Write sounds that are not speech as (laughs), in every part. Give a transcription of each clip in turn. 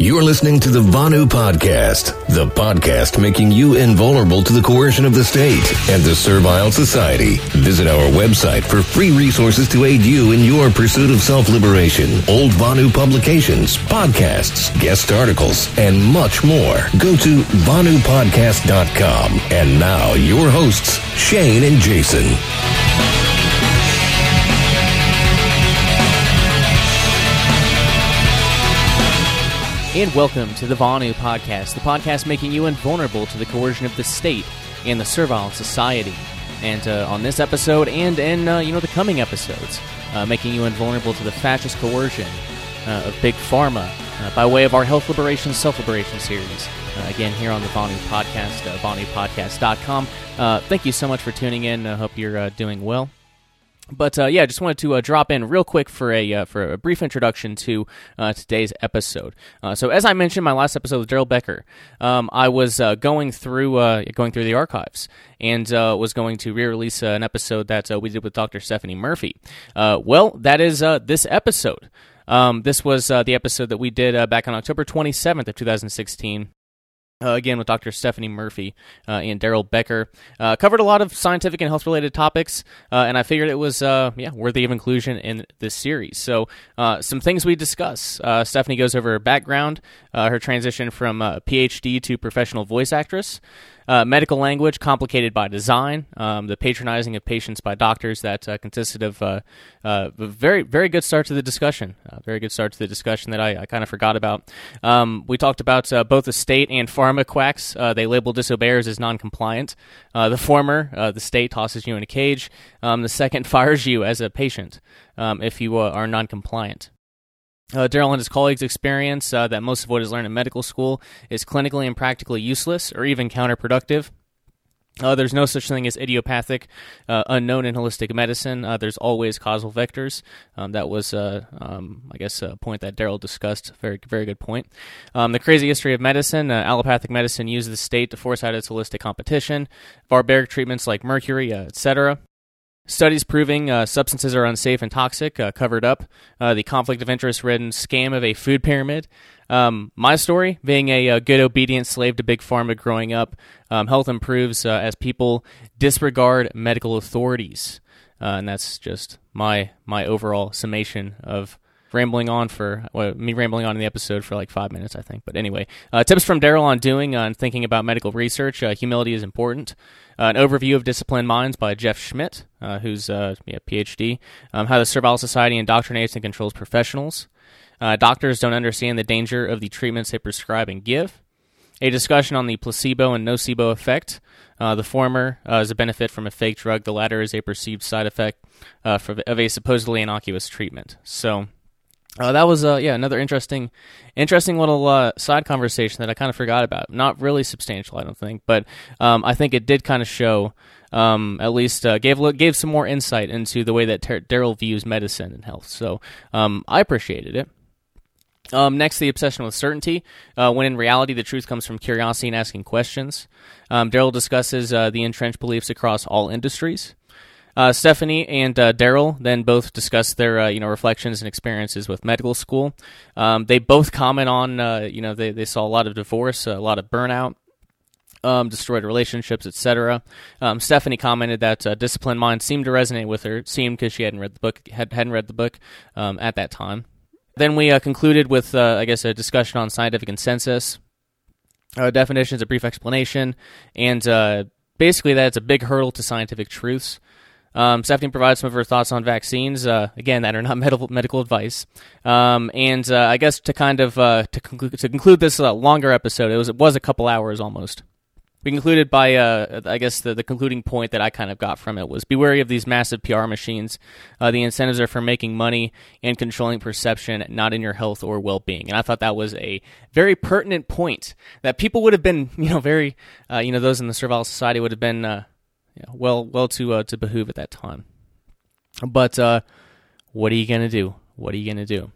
You're listening to the Vonu Podcast, the podcast making you invulnerable to the coercion of the state and the servile society. Visit our website for free resources to aid you in your pursuit of self-liberation, old Vonu publications, podcasts, guest articles, and much more. Go to VonuPodcast.com. And now, your hosts, Shane and Jason. And welcome to the Vonu Podcast, the podcast making you invulnerable to the coercion of the state and the servile society. And uh, on this episode, and in uh, you know the coming episodes, uh, making you invulnerable to the fascist coercion uh, of big pharma uh, by way of our health liberation, self liberation series. Uh, again, here on the Vonu Podcast, uh, VonuPodcast.com. Uh, thank you so much for tuning in. I hope you're doing well. But uh, yeah, I just wanted to uh, drop in real quick for a uh, for a brief introduction to uh, today's episode. Uh, so as I mentioned, my last episode with Darrell Becker, um, I was uh, going through going through the archives and was going to re-release an episode that we did with Dr. Stephanie Murphy. well, that is this episode. Um, this was the episode that we did back on October 27th of 2016. Uh, again with Dr. Stephanie Murphy uh, and Darrell Becker. Uh, covered a lot of scientific and health related topics, uh, and I figured it was uh, yeah worthy of inclusion in this series. So uh, some things we discuss. Stephanie goes over her background, her transition from PhD to professional voice actress. Uh, medical language complicated by design, um, the patronizing of patients by doctors that uh, consisted of uh, uh a very very good start to the discussion. very good start to the discussion that I, I kind of forgot about. Um, we talked about uh, both the state and pharma quacks. Uh, they label disobeyers as non-compliant. the former, the state tosses you in a cage. Um, the second (laughs) fires you as a patient um, if you are non-compliant. Uh, Darrell and his colleagues experience uh, that most of what is learned in medical school is clinically and practically useless or even counterproductive. Uh, there's no such thing as idiopathic, uh, unknown in holistic medicine. Uh, there's always causal vectors. Um, that was, uh, um, I guess, a point that Darrell discussed. Very, very good point. Um, the crazy history of medicine. Uh, allopathic medicine uses the state to force out its holistic competition. Barbaric treatments like mercury, uh, etc. Studies proving uh, substances are unsafe and toxic uh, covered up uh, the conflict of interest ridden scam of a food pyramid. Um, my story being a, a, uh, good, obedient slave to Big Pharma growing up, um, health improves uh, as people disregard medical authorities. Uh, and that's just my my overall summation of rambling on for well, me rambling on in the episode for like five minutes, I think. But anyway, uh, tips from Darrell on doing uh, thinking about medical research. Uh, humility is important. Uh, an overview of disciplined minds by Jeff Schmidt, uh, who's uh, yeah, PhD. Um, how the Servile Society indoctrinates and controls professionals. doctors don't understand the danger of the treatments they prescribe and give. A discussion on the placebo and nocebo effect. the former is a benefit from a fake drug. The latter is a perceived side effect of a supposedly innocuous treatment. So, uh, that was uh, yeah another interesting, interesting little uh, side conversation that I kind of forgot about. Not really substantial, I don't think, but um, I think it did kind of show, um, at least uh, gave gave some more insight into the way that Ter- Darrell views medicine and health. So um, I appreciated it. Um, next, the obsession with certainty, uh, when in reality the truth comes from curiosity and asking questions. Um, Darrell discusses uh, the entrenched beliefs across all industries. Uh, Stephanie and uh, Darrell then both discuss their uh, you know reflections and experiences with medical school. Um, they both comment on uh, you know they, they saw a lot of divorce, a lot of burnout. Um, destroyed relationships, etc. Um, Stephanie commented that uh, disciplined mind seemed to resonate with her. Seemed because she hadn't read the book, had, hadn't read the book um, at that time. Then we uh, concluded with, I guess, a discussion on scientific consensus, definitions, a brief explanation, and basically that it's a big hurdle to scientific truths. Um, Stephanie provides some of her thoughts on vaccines. Uh, again, that are not (laughs) medical medical advice. Um, and uh, I guess to kind of uh, to, conclude, to conclude this uh, longer episode, it was it was a couple hours almost. We concluded by, uh, I guess, the, the concluding point that I kind of got from it was be wary of these massive PR machines. Uh, the incentives are for making money and controlling perception, not in your health or well being. And I thought that was a very pertinent point that people would have been, (laughs) you know, very, you know, those in the servile society would have been well, well to uh, to behoove at that time. But uh, what are you gonna do? What are you gonna do?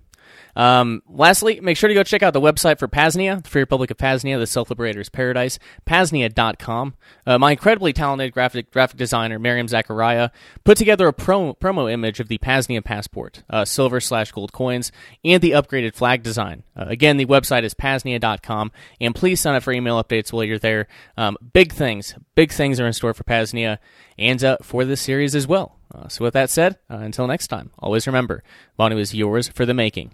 Um, lastly, make sure to go check out the website for Pasnia, the Free Republic of Pasnia, the Self Liberator's Paradise, pasnia.com. Uh, my incredibly talented graphic graphic designer, Miriam Zachariah, put together a pro, promo image of the Pasnia passport, uh, silver slash gold coins, and the upgraded flag design. Uh, again, the website is pasnia.com, and please sign up for email updates while you're there. Um, big things, big things are in store for Pasnia and uh, for this series as well. Uh, so, with that said, uh, until next time, always remember, Vonu is yours for the making.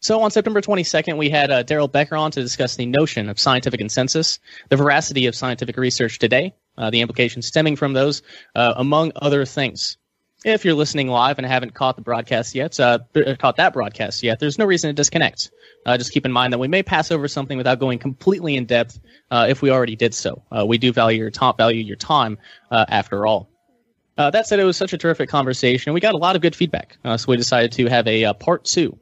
So, on September 22nd, we had uh, Darrell Becker on to discuss the notion of scientific consensus, the veracity of scientific research today, uh, the implications stemming from those, uh, among other things. If you're listening live and haven't caught the broadcast yet, uh, caught that broadcast yet, there's no reason to disconnect. just keep in mind that we may pass over something without going completely in depth if we already did so. we do value your top value your time after all. Uh, that said, it was such a terrific conversation. We got a lot of good feedback, uh, so we decided to have a uh, part two.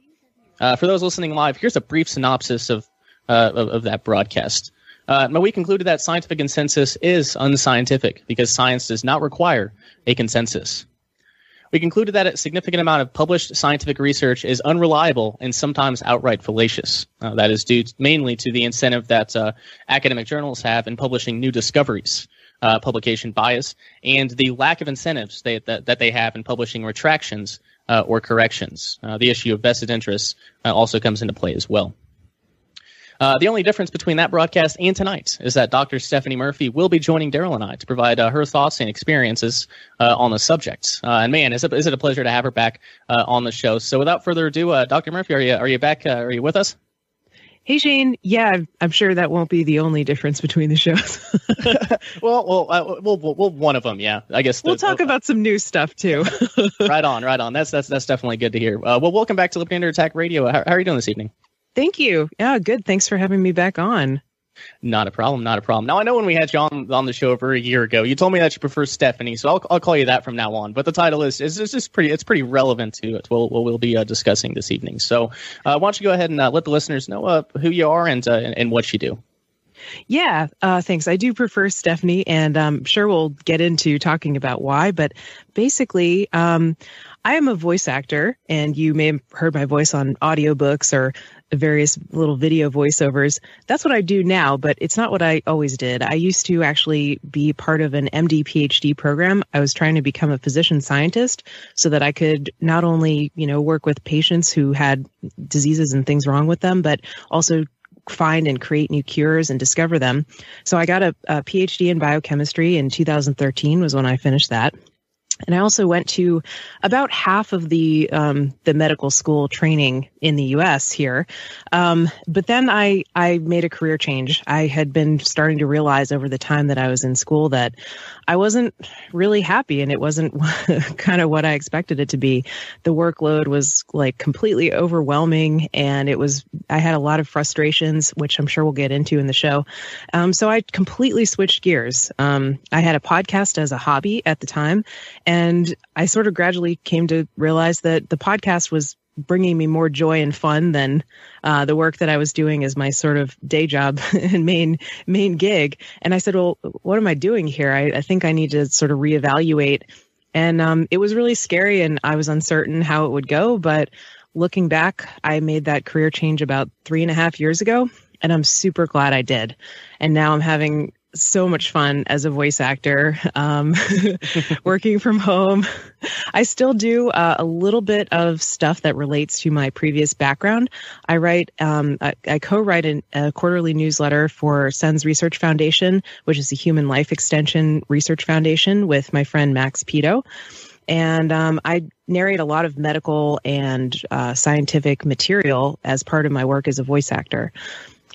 Uh, for those listening live, here's a brief synopsis of uh, of, of, that broadcast. Uh, we concluded that scientific consensus is unscientific because science does not require a consensus. We concluded that a significant amount of published scientific research is unreliable and sometimes outright fallacious. that is due mainly to the incentive that academic journals have in publishing new discoveries uh, publication bias and the lack of incentives they, that, that they have in publishing retractions uh, or corrections. Uh, the issue of vested interests uh, also comes into play as well. Uh, the only difference between that broadcast and tonight is that Dr. Stephanie Murphy will be joining Darrell and I to provide uh, her thoughts and experiences on the subject. and man, is it, is it a pleasure to have her back on the show. So without further ado, Dr. Murphy, are you are you back? are you with us? Hey Shane, yeah, I'm sure that won't be the only difference between the shows. (laughs) (laughs) well, well, uh, well, well, one of them, yeah. I guess the, we'll talk uh, about some new stuff too. (laughs) right on, right on. That's that's that's definitely good to hear. Uh, well, welcome back to Liberty Under Attack Radio. How, how are you doing this evening? Thank you. Yeah, good. Thanks for having me back on. Not a problem. Not a problem. Now I know when we had you on, on the show over a year ago, you told me that you prefer Stephanie, so I'll, I'll call you that from now on. But the title is is, is just pretty. It's pretty relevant to, to what we'll be uh, discussing this evening. So uh, why don't you go ahead and uh, let the listeners know uh, who you are and, uh, and, and what you do. Yeah, uh, thanks. I do prefer Stephanie, and I'm sure we'll get into talking about why. But basically, um, I am a voice actor, and you may have heard my voice on audiobooks or various little video voiceovers. That's what I do now, but it's not what I always did. I used to actually be part of an MD PhD program. I was trying to become a physician scientist so that I could not only, you know, work with patients who had diseases and things wrong with them, but also find and create new cures and discover them. So I got a, a PhD in biochemistry in 2013 was when I finished that. And I also went to about half of the um, the medical school training in the U.S. here, um, but then I I made a career change. I had been starting to realize over the time that I was in school that I wasn't really happy, and it wasn't (laughs) kind of what I expected it to be. The workload was like completely overwhelming, and it was I had a lot of frustrations, which I'm sure we'll get into in the show. Um, so I completely switched gears. Um, I had a podcast as a hobby at the time and I sort of gradually came to realize that the podcast was bringing me more joy and fun than uh, the work that I was doing as my sort of day job (laughs) and main main gig. And I said, "Well, what am I doing here? I, I think I need to sort of reevaluate." And um, it was really scary, and I was uncertain how it would go. But looking back, I made that career change about three and a half years ago, and I'm super glad I did. And now I'm having so much fun as a voice actor, um, (laughs) working from home. I still do uh, a little bit of stuff that relates to my previous background. I write, um, I, I, co-write an, a quarterly newsletter for SENS Research Foundation, which is a Human Life Extension Research Foundation, with my friend Max Peto. And um, I narrate a lot of medical and uh, scientific material as part of my work as a voice actor.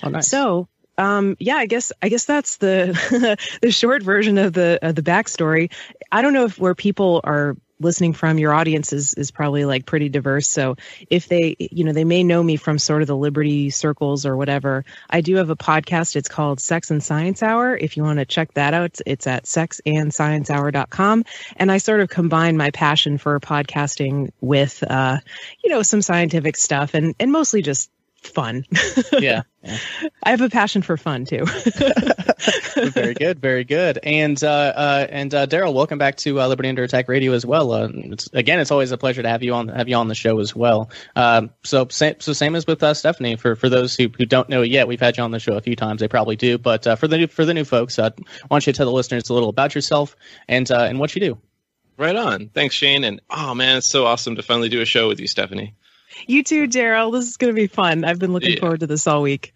Oh, nice. So um, yeah, I guess I guess that's the (laughs) the short version of the of the backstory. I don't know if where people are listening from your audience is is probably like pretty diverse. So if they you know they may know me from sort of the Liberty circles or whatever. I do have a podcast. It's called Sex and Science Hour. If you want to check that out, it's at sexandsciencehour.com. And I sort of combine my passion for podcasting with uh, you know some scientific stuff and and mostly just fun. yeah, (laughs) yeah. I have a passion for fun too. (laughs) very good, very good. And uh, uh, and uh, Darrell, welcome back to uh, Liberty Under Attack Radio as well. Uh, it's, again, it's always a pleasure to have you on have you on the show as well. Um, so same, so same as with uh, Stephanie. For for those who, who don't know yet, we've had you on the show a few times. They probably do, but uh, for the new, for the new folks, uh, why don't you tell the listeners a little about yourself and uh, and what you do? Right on. Thanks, Shane. And oh man, it's so awesome to finally do a show with you, Stephanie. You too, Darrell. This is going to be fun. I've been looking yeah. forward to this all week.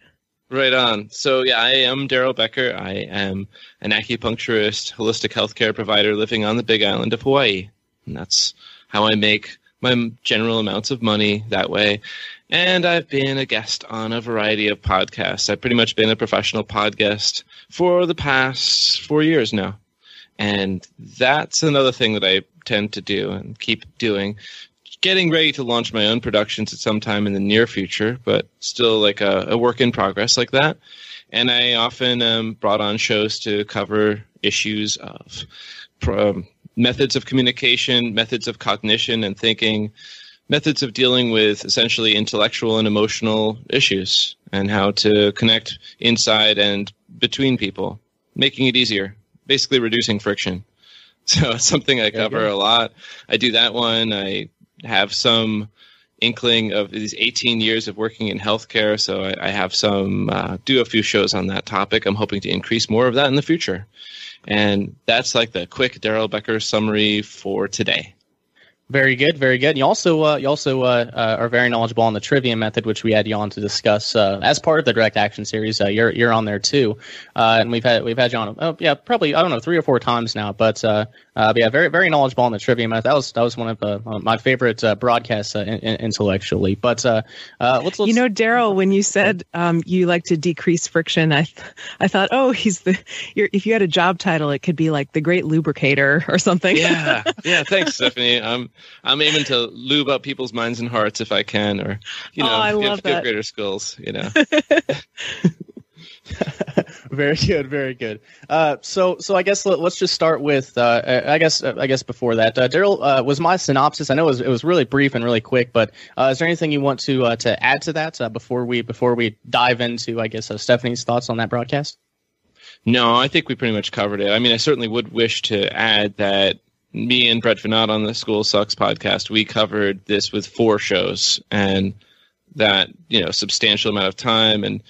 Right on. So yeah, I am Darrell Becker. I am an acupuncturist, holistic healthcare provider living on the Big Island of Hawaii, and that's how I make my general amounts of money that way. And I've been a guest on a variety of podcasts. I've pretty much been a professional podcast for the past four years now. And that's another thing that I tend to do and keep doing getting ready to launch my own productions at some time in the near future, but still like a, a work in progress like that. And I often um, brought on shows to cover issues of um, methods of communication, methods of cognition and thinking, methods of dealing with essentially intellectual and emotional issues, and how to connect inside and between people, making it easier, basically reducing friction. (laughs) So it's something I cover a lot. I do that one. I have some inkling of these 18 years of working in healthcare, so I, I have some uh, do a few shows on that topic. I'm hoping to increase more of that in the future, and that's like the quick Darrell Becker summary for today. Very good, very good. And you also uh, you also uh, uh, are very knowledgeable on the trivium method, which we had you on to discuss uh, as part of the direct action series. Uh, you're you're on there too, uh, and we've had we've had you on. Oh yeah, probably I don't know three or four times now, but uh, but yeah, very very knowledgeable on the trivium method. That was that was one of uh, my favorite uh, broadcasts uh, in, in, intellectually. But uh, uh, let's, let's, you know, Darrell, when you said um, you like to decrease friction, I th- I thought, oh, he's the. if you had a job title, it could be like the Great Lubricator or something. Yeah, (laughs) yeah. Thanks, Stephanie. I'm I'm aiming to lube up people's minds and hearts if I can, or you know, oh, give, give greater skills. You know. (laughs) (laughs) very good, very good. Uh, so, so I guess let, us just start with. Uh, I guess, uh, I guess before that, uh, Darrell uh, was my synopsis. I know it was, it was really brief and really quick, but uh, is there anything you want to to add to that before we before we dive into, I guess, Stephanie's thoughts on that broadcast? No, I think we pretty much covered it. I mean, I certainly would wish to add that me and Brett Veinotte on the School Sucks podcast, we covered this with four shows and that you know substantial amount of time and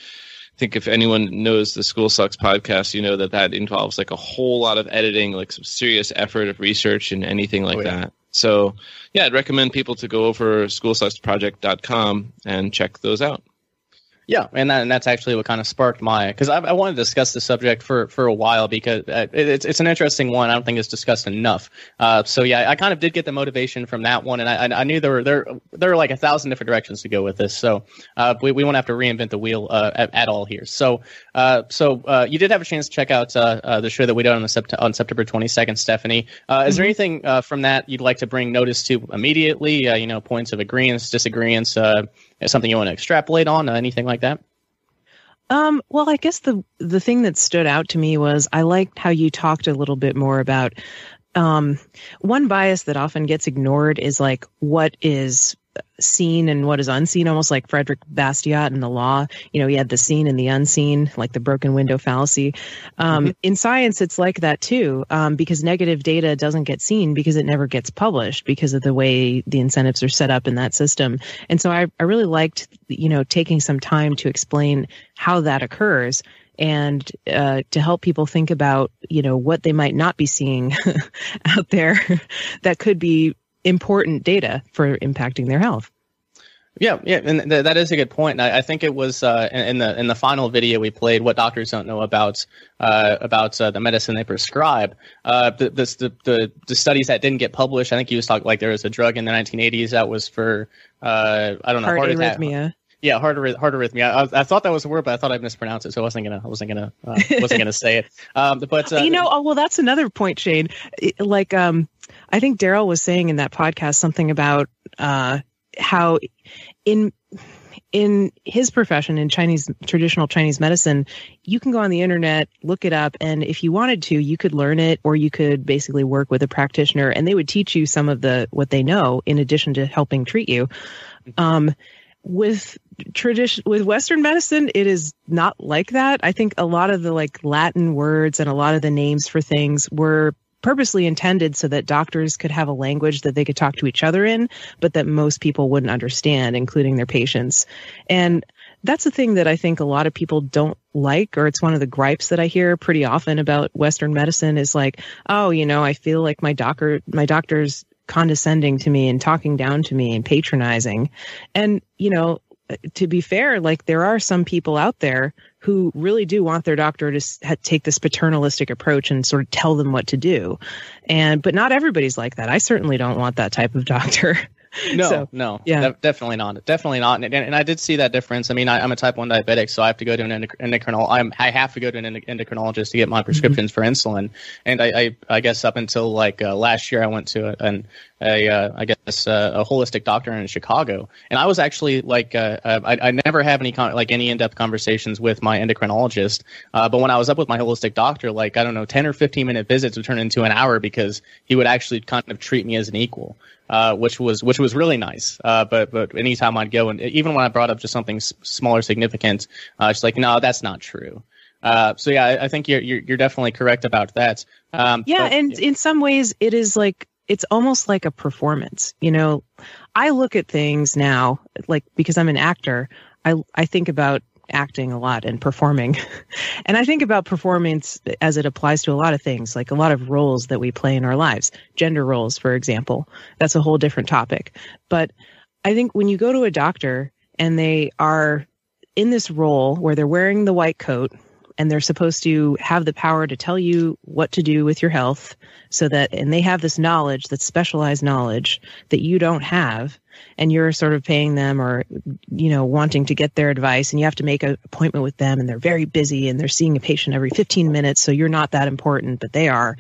think if anyone knows the School Sucks podcast, you know that that involves like a whole lot of editing, like some serious effort of research and anything like oh, yeah. that. So, yeah, I'd recommend people to go over schoolsucksproject.com and check those out. Yeah, and, that, and that's actually what kind of sparked my because I, I wanted to discuss the subject for, for a while because uh, it, it's it's an interesting one. I don't think it's discussed enough. Uh, so yeah, I kind of did get the motivation from that one, and I, I knew there were there there are like a thousand different directions to go with this. So uh, we we won't have to reinvent the wheel uh, at, at, all here. So uh, so uh, you did have a chance to check out the show that we did on the sept- on September twenty second, Stephanie. Is mm-hmm. there anything from that you'd like to bring notice to immediately? you know, points of agreements, disagreements something you want to extrapolate on, uh, anything like that? Um, well, I guess the the thing that stood out to me was I liked how you talked a little bit more about um, one bias that often gets ignored is like what is seen and what is unseen, almost like Frederick Bastiat in the law. You know, he had the seen and the unseen, like the broken window fallacy. Um, mm-hmm. In science, it's like that too, um, because negative data doesn't get seen because it never gets published because of the way the incentives are set up in that system. And so I, I really liked, you know, taking some time to explain how that occurs and uh, to help people think about you know what they might not be seeing (laughs) out there (laughs) that could be important data for impacting their health. Yeah, yeah, and th- that is a good point. I, I think it was uh, in, in, the in the final video we played. What doctors don't know about uh, about uh, the medicine they prescribe. Uh, the, the, the the studies that didn't get published. I think you was talking like there was a drug in the 1980s that was for uh, I don't know heart, heart arrhythmia. Yeah, heart, heart arrhythmia. I, I, thought that was a word, but I thought I mispronounced it, so I wasn't gonna I wasn't gonna uh, wasn't gonna (laughs) say it. Um, but you know, oh well, that's another point, Shane. Like um I think Darrell was saying in that podcast something about uh, how in in his profession in Chinese traditional Chinese medicine, you can go on the internet, look it up, and if you wanted to, you could learn it, or you could basically work with a practitioner, and they would teach you some of the what they know in addition to helping treat you. Um, with tradition with western medicine it is not like that i think a lot of the like latin words and a lot of the names for things were purposely intended so that doctors could have a language that they could talk to each other in but that most people wouldn't understand including their patients. And that's the thing that i think a lot of people don't like or it's one of the gripes that i hear pretty often about western medicine is like oh you know i feel like my doctor my doctor's condescending to me and talking down to me and patronizing. And you know to be fair, like there are some people out there who really do want their doctor to take this paternalistic approach and sort of tell them what to do. And, but not everybody's like that. I certainly don't want that type of (laughs) doctor. No, So, no, yeah. de- definitely not. Definitely not. And, and I did see that difference. I mean, I, I'm a type one diabetic, so I have to go to an endoc- endocrinologist. I'm, I have to go to an endocrinologist to get my prescriptions for insulin. And I, I, I guess up until like uh, last year, I went to a, an, a uh, I guess uh, a holistic doctor in Chicago, and I was actually like, uh, uh, I, I never have any con- like any in-depth conversations with my endocrinologist. Uh, but when I was up with my holistic doctor, like I don't know, ten or fifteen minute visits would turn into an hour because he would actually kind of treat me as an equal uh, which was which was really nice. Uh, but but anytime I'd go and even when I brought up just something s- small significant, uh, she's like, no, that's not true. Uh, so yeah, I, I think you're, you're you're definitely correct about that. Um, yeah but- and in some ways it is like it's almost like a performance you know i look at things now like because i'm an actor i i think about acting a lot and performing. (laughs) And i think about performance as it applies to a lot of things like a lot of roles that we play in our lives. Gender roles for example. That's a whole different topic. But i think when you go to a doctor and they are in this role where they're wearing the white coat and they're supposed to have the power to tell you what to do with your health so that and they have this knowledge that's specialized knowledge that you don't have and you're sort of paying them or you know wanting to get their advice and you have to make an appointment with them and they're very busy and they're seeing a patient every 15 minutes so you're not that important but they are.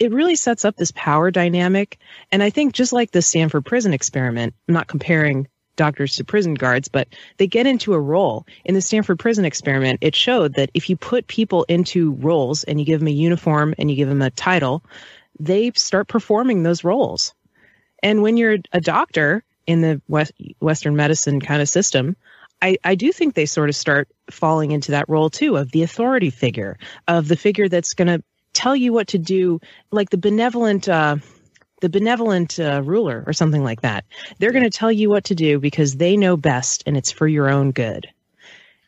It really sets up this power dynamic and i think just like the stanford prison experiment i'm not comparing doctors to prison guards, but they get into a role. In the Stanford prison experiment, it showed that if you put people into roles and you give them a uniform and you give them a title, they start performing those roles. And when you're a doctor in the West, Western medicine kind of system, I, I do think they sort of start falling into that role too of the authority figure, of the figure that's going to tell you what to do, like the benevolent, uh, the benevolent uh, ruler or something like that. They're going to tell you what to do because they know best and it's for your own good.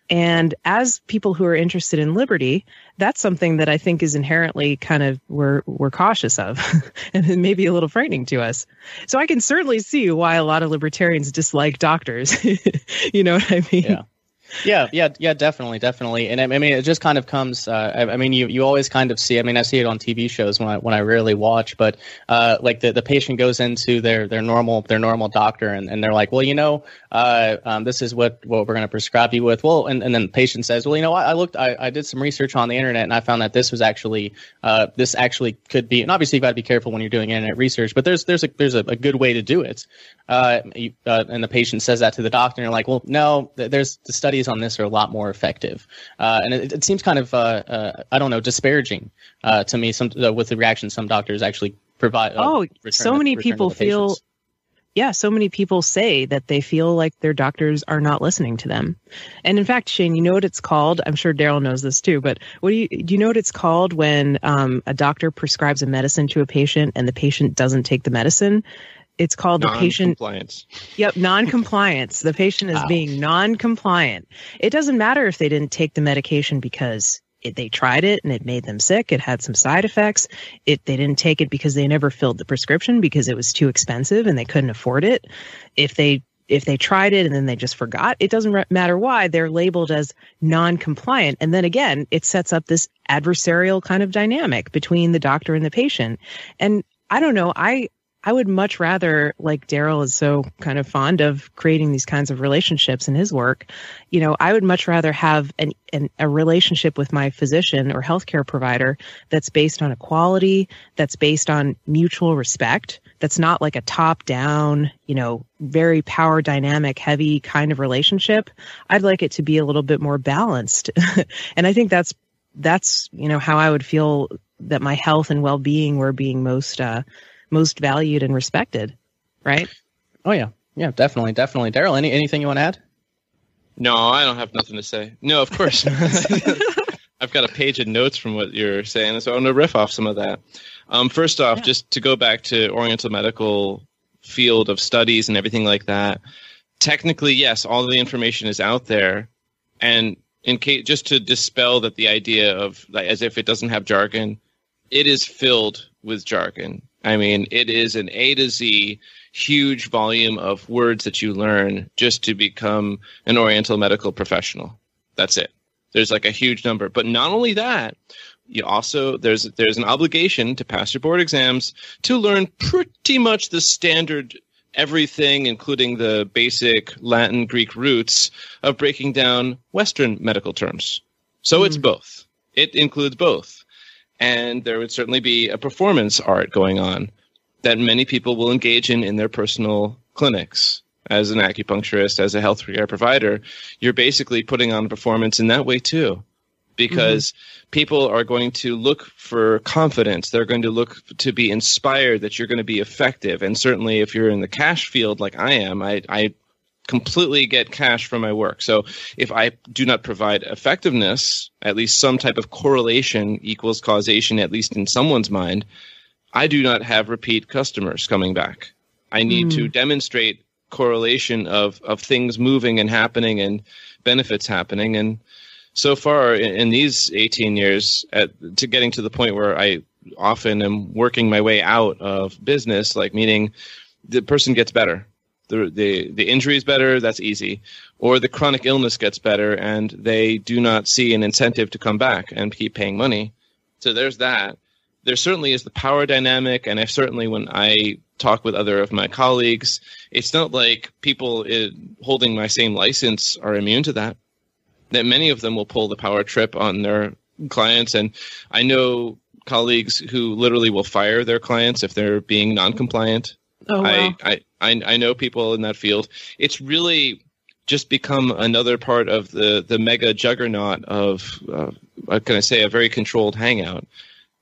And as people who are interested in liberty, that's something that I think is inherently kind of we're we're cautious of, (laughs) and it may be a little frightening to us. So I can certainly see why a lot of libertarians dislike doctors. (laughs) you know what I mean? Yeah. Yeah, yeah, yeah, definitely, definitely, and I, mean, it just kind of comes. Uh, I, I mean, you you always kind of see. I mean, I see it on TV shows when I when I rarely watch, but uh, like the, the patient goes into their their normal their normal doctor, and, and they're like, well, you know, uh, um, this is what what we're going to prescribe you with. Well, and, and then the patient says, well, you know, I, I looked, I, I did some research on the internet, and I found that this was actually uh, this actually could be, and obviously you got to be careful when you're doing internet research, but there's there's a there's a, a good way to do it. Uh, you, uh, and the patient says that to the doctor, and you're like, well, no, th- there's the studies on this are a lot more effective, uh, and it, it seems kind of, uh, uh, I don't know, disparaging uh, to me. Some uh, with the reaction some doctors actually provide. Oh, so many people feel yeah, so many people say that they feel like their doctors are not listening to them. And in fact, Shane, you know what it's called? I'm sure Daryl knows this too, but what do you do you know what it's called when um, a doctor prescribes a medicine to a patient and the patient doesn't take the medicine? It's called the patient Non-compliance. Yep, non-compliance. The patient is Wow. being non-compliant. It doesn't matter if they didn't take the medication because it, they tried it and it made them sick. It had some side effects. It they didn't take it because they never filled the prescription because it was too expensive and they couldn't afford it. If they if they tried it and then they just forgot, it doesn't matter why they're labeled as non-compliant. And then again, it sets up this adversarial kind of dynamic between the doctor and the patient. And I don't know, I I would much rather, like Darrell is so kind of fond of creating these kinds of relationships in his work. You know, I would much rather have an, an a relationship with my physician or healthcare provider that's based on equality, that's based on mutual respect, that's not like a top down, you know, very power dynamic heavy kind of relationship. I'd like it to be a little bit more balanced. (laughs) and I think that's that's, you know, how I would feel that my health and well being were being most uh most valued and respected, right? Oh yeah, Yeah, definitely, definitely. Darrell, any anything you want to add? No, I don't have nothing to say. No, of course. (laughs) I've got a page of notes from what you're saying, so I'm going to riff off some of that. Um, first off, yeah. just to go back to Oriental medical field of studies and everything like that. Technically, yes, all the information is out there, and in case just to dispel that the idea of like as if it doesn't have jargon, it is filled with jargon. I mean, it is an A to Z huge volume of words that you learn just to become an Oriental medical professional. That's it. There's like a huge number. But not only that, you also there's there's an obligation to pass your board exams to learn pretty much the standard everything including the basic latin greek roots of breaking down western medical terms so mm. it's both it includes both and there would certainly be a performance art going on that many people will engage in in their personal clinics. As an acupuncturist, as a healthcare provider, you're basically putting on a performance in that way too. Because mm-hmm. people are going to look for confidence. They're going to look to be inspired that you're going to be effective. And certainly, if you're in the cash field like I am, I, I completely get cash from my work. So if I do not provide effectiveness, at least some type of correlation equals causation, at least in someone's mind, I do not have repeat customers coming back. I need mm. to hmm. demonstrate correlation of, of things moving and happening and benefits happening. And so far in, in these 18 years, at, to getting to the point where I often am working my way out of business, like meaning the person gets better. The, the, the injury is better, that's easy. Or the chronic illness gets better and they do not see an incentive to come back and keep paying money. So there's that there certainly is the power dynamic, and I certainly when I talk with other of my colleagues, it's not like people in, holding my same license are immune to that. That many of them will pull the power trip on their clients, and I know colleagues who literally will fire their clients if they're being non-compliant. Oh, wow. I, I, I, know people in that field. It's really just become another part of the the mega juggernaut of uh, what can I say a very controlled hangout.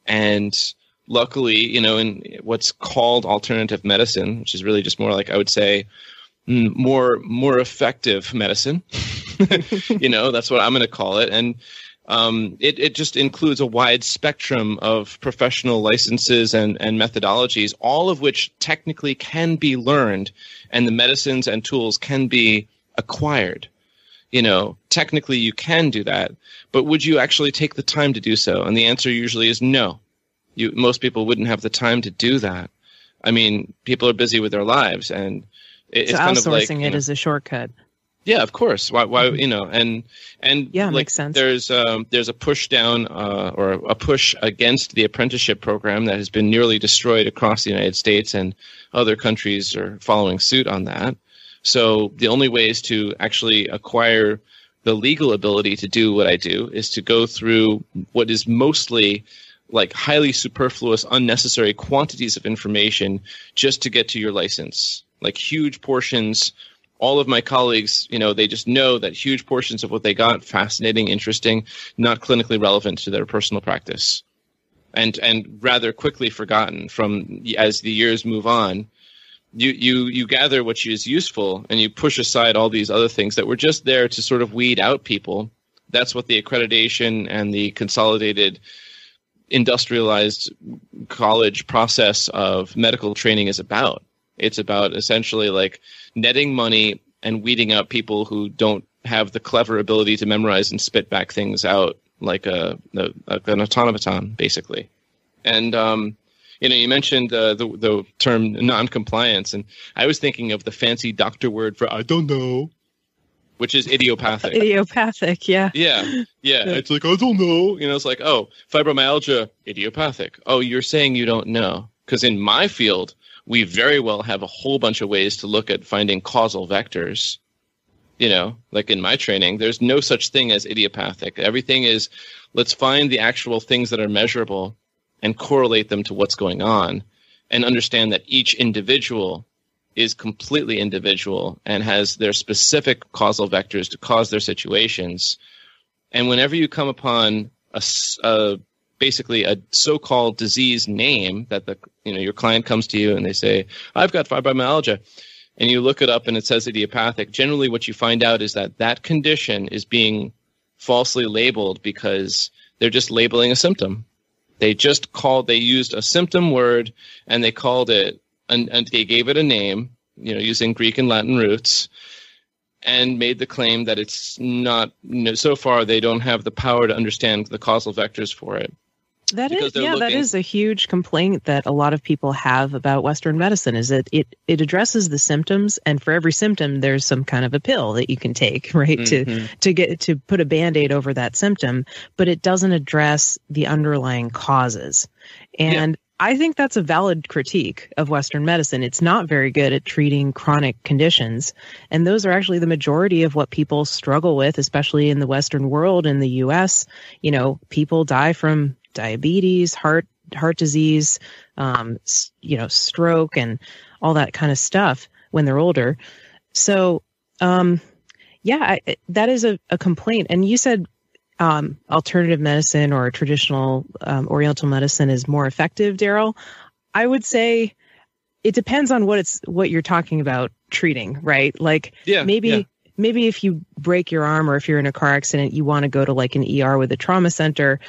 And luckily, you know, in what's called alternative medicine, which is really just more like I would say mm, more more effective medicine. (laughs) you know, that's what I'm going to call it. And um, it, it just includes a wide spectrum of professional licenses and, and methodologies, all of which technically can be learned, and the medicines and tools can be acquired. You know, technically you can do that, but would you actually take the time to do so? And the answer usually is no. You, most people wouldn't have the time to do that. I mean, people are busy with their lives, and it, so it's kind of like outsourcing it know, is a shortcut. Yeah, of course. Why? Why? Mm-hmm. You know, and and yeah, like, makes sense. There's um, there's a push down uh, or a push against the apprenticeship program that has been nearly destroyed across the United States, and other countries are following suit on that. So the only ways to actually acquire the legal ability to do what I do is to go through what is mostly like highly superfluous, unnecessary quantities of information just to get to your license. Like huge portions. All of my colleagues, you know, they just know that huge portions of what they got fascinating, interesting, not clinically relevant to their personal practice, and and rather quickly forgotten from as the years move on you you you gather what is useful and you push aside all these other things that were just there to sort of weed out people. That's what the accreditation and the consolidated industrialized college process of medical training is about it's about essentially like netting money and weeding out people who don't have the clever ability to memorize and spit back things out like a, a, an automaton basically and um, you know, you mentioned uh, the the term non-compliance, and I was thinking of the fancy doctor word for I don't know, which is idiopathic. idiopathic, yeah. yeah. Yeah, yeah. It's like I don't know. You know, it's like oh, fibromyalgia, idiopathic. Oh, you're saying you don't know because in my field, we very well have a whole bunch of ways to look at finding causal vectors. You know, like in my training, there's no such thing as idiopathic. Everything is let's find the actual things that are measurable and correlate them to what's going on and understand that each individual is completely individual and has their specific causal vectors to cause their situations. And whenever you come upon a, a basically a so-called disease name that the you know your client comes to you and they say, "I've got fibromyalgia," and you look it up and it says idiopathic, generally what you find out is that that condition is being falsely labeled because they're just labeling a symptom. They just called, they used a symptom word and they called it, and, and they gave it a name, you know, using Greek and Latin roots, and made the claim that it's not, you know, so far they don't have the power to understand the causal vectors for it. That is, yeah, looking, that is a huge complaint that a lot of people have about Western medicine. Is that it it addresses the symptoms, and for every symptom, there's some kind of a pill that you can take, (laughs) right, mm-hmm. to to get to put a band aid over that symptom, but it doesn't address the underlying causes. And yeah. I think that's a valid critique of Western medicine. It's not very good at treating chronic conditions. And those are actually the majority of what people struggle with, especially in the Western world, in the US. You know, people die from diabetes, heart heart disease, um, you know, stroke, and all that kind of stuff when they're older. So, um, yeah, I, that is a, a, complaint. And you said um, alternative medicine or traditional um, Oriental medicine is more effective, Darrell. I would say it depends on what it's what you're talking about treating, right? Like yeah, maybe. Yeah. Maybe if you break your arm or if you're in a car accident, you want to go to like an ER with a trauma center.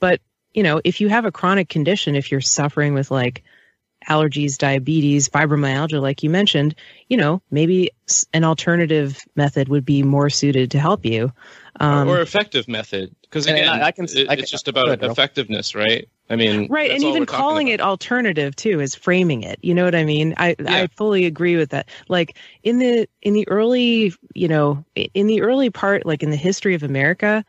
But you know, if you have a chronic condition, if you're suffering with like allergies, diabetes, fibromyalgia, like you mentioned, you know, maybe an alternative method would be more suited to help you. Um, or effective method. Because again, I, I can, it, I can, it's just about ahead, effectiveness, right? I mean, right, and even calling it alternative too is framing it. You know what I mean? I yeah. I fully agree with that. Like in the in the early, you know, in the early part, like in the history of America,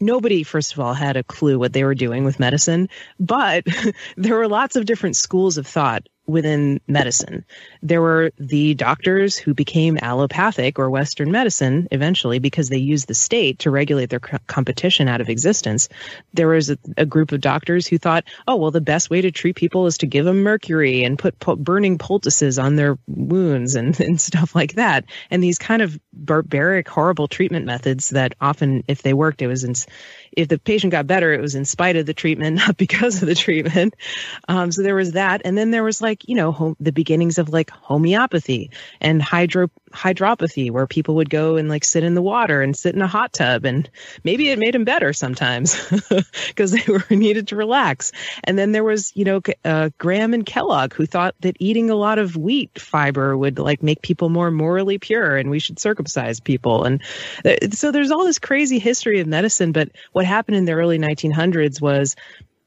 nobody, first of all, had a clue what they were doing with medicine, but (laughs) there were lots of different schools of thought within medicine. There were the doctors who became allopathic or Western medicine eventually because they used the state to regulate their co- competition out of existence. There was a, a, group of doctors who thought, oh, well, the best way to treat people is to give them mercury and put burning poultices on their wounds and, (laughs) and stuff like that. And these kind of barbaric, horrible treatment methods that often, if they worked, it was in, if the patient got better, it was in spite of the treatment, (laughs) not because of the treatment. Um, so there was that. And then there was like, you know, home, the beginnings of like homeopathy and hydro, hydropathy, where people would go and like sit in the water and sit in a hot tub. And maybe it made them better sometimes (laughs) because they (laughs) were needed to relax. And then there was, you know, uh, Graham and Kellogg who thought that eating a lot of wheat fiber would like make people more morally pure and we should circumcise people. And uh, so there's all this crazy history of medicine. But what happened in the early 1900s was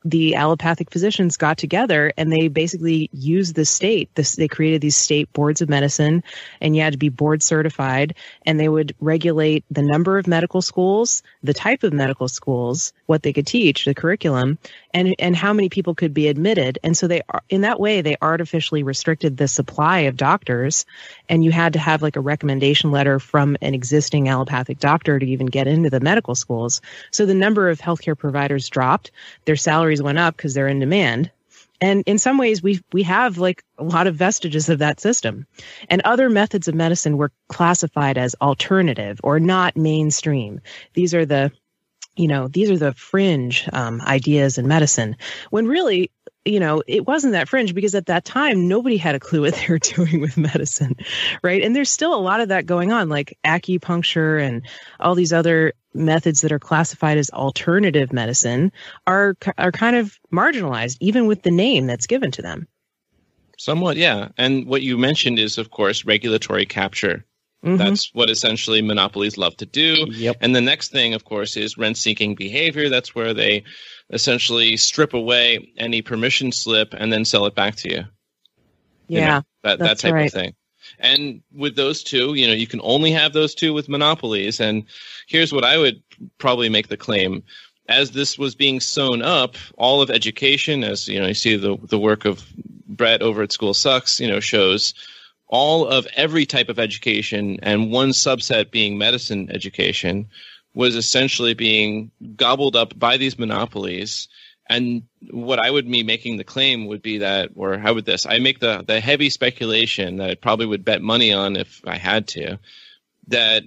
the allopathic physicians got together and they basically used the state. This, they created these state boards of medicine, and you had to be board certified. And they would regulate the number of medical schools, the type of medical schools, what they could teach, the curriculum, and and how many people could be admitted. And so they, in that way, they artificially restricted the supply of doctors, and you had to have like a recommendation letter from an existing allopathic doctor to even get into the medical schools. So the number of healthcare providers dropped. Their salaries went up because they're in demand. And in some ways, we we have like a lot of vestiges of that system. And other methods of medicine were classified as alternative or not mainstream. These are the you know these are the fringe um, ideas in medicine when really you know, it wasn't that fringe because at that time nobody had a clue what they were (laughs) doing with medicine, right? And there's still a lot of that going on, like acupuncture and all these other methods that are classified as alternative medicine are are kind of marginalized, even with the name that's given to them. Somewhat, yeah. And what you mentioned is, of course, regulatory capture. Mm-hmm. That's what essentially monopolies love to do. Yep. And the next thing, of course, is rent seeking behavior. That's where they essentially strip away any permission slip and then sell it back to you. Yeah. You know, that, that type right. of thing. And with those two, you know, you can only have those two with monopolies. And here's what I would probably make the claim. As this was being sewn up, all of education, as you know, you see the the work of Brett over at School Sucks, you know, shows all of every type of education and one subset being medicine education was essentially being gobbled up by these monopolies and what I would be making the claim would be that, or how would this? I make the the heavy speculation that I probably would bet money on if I had to, that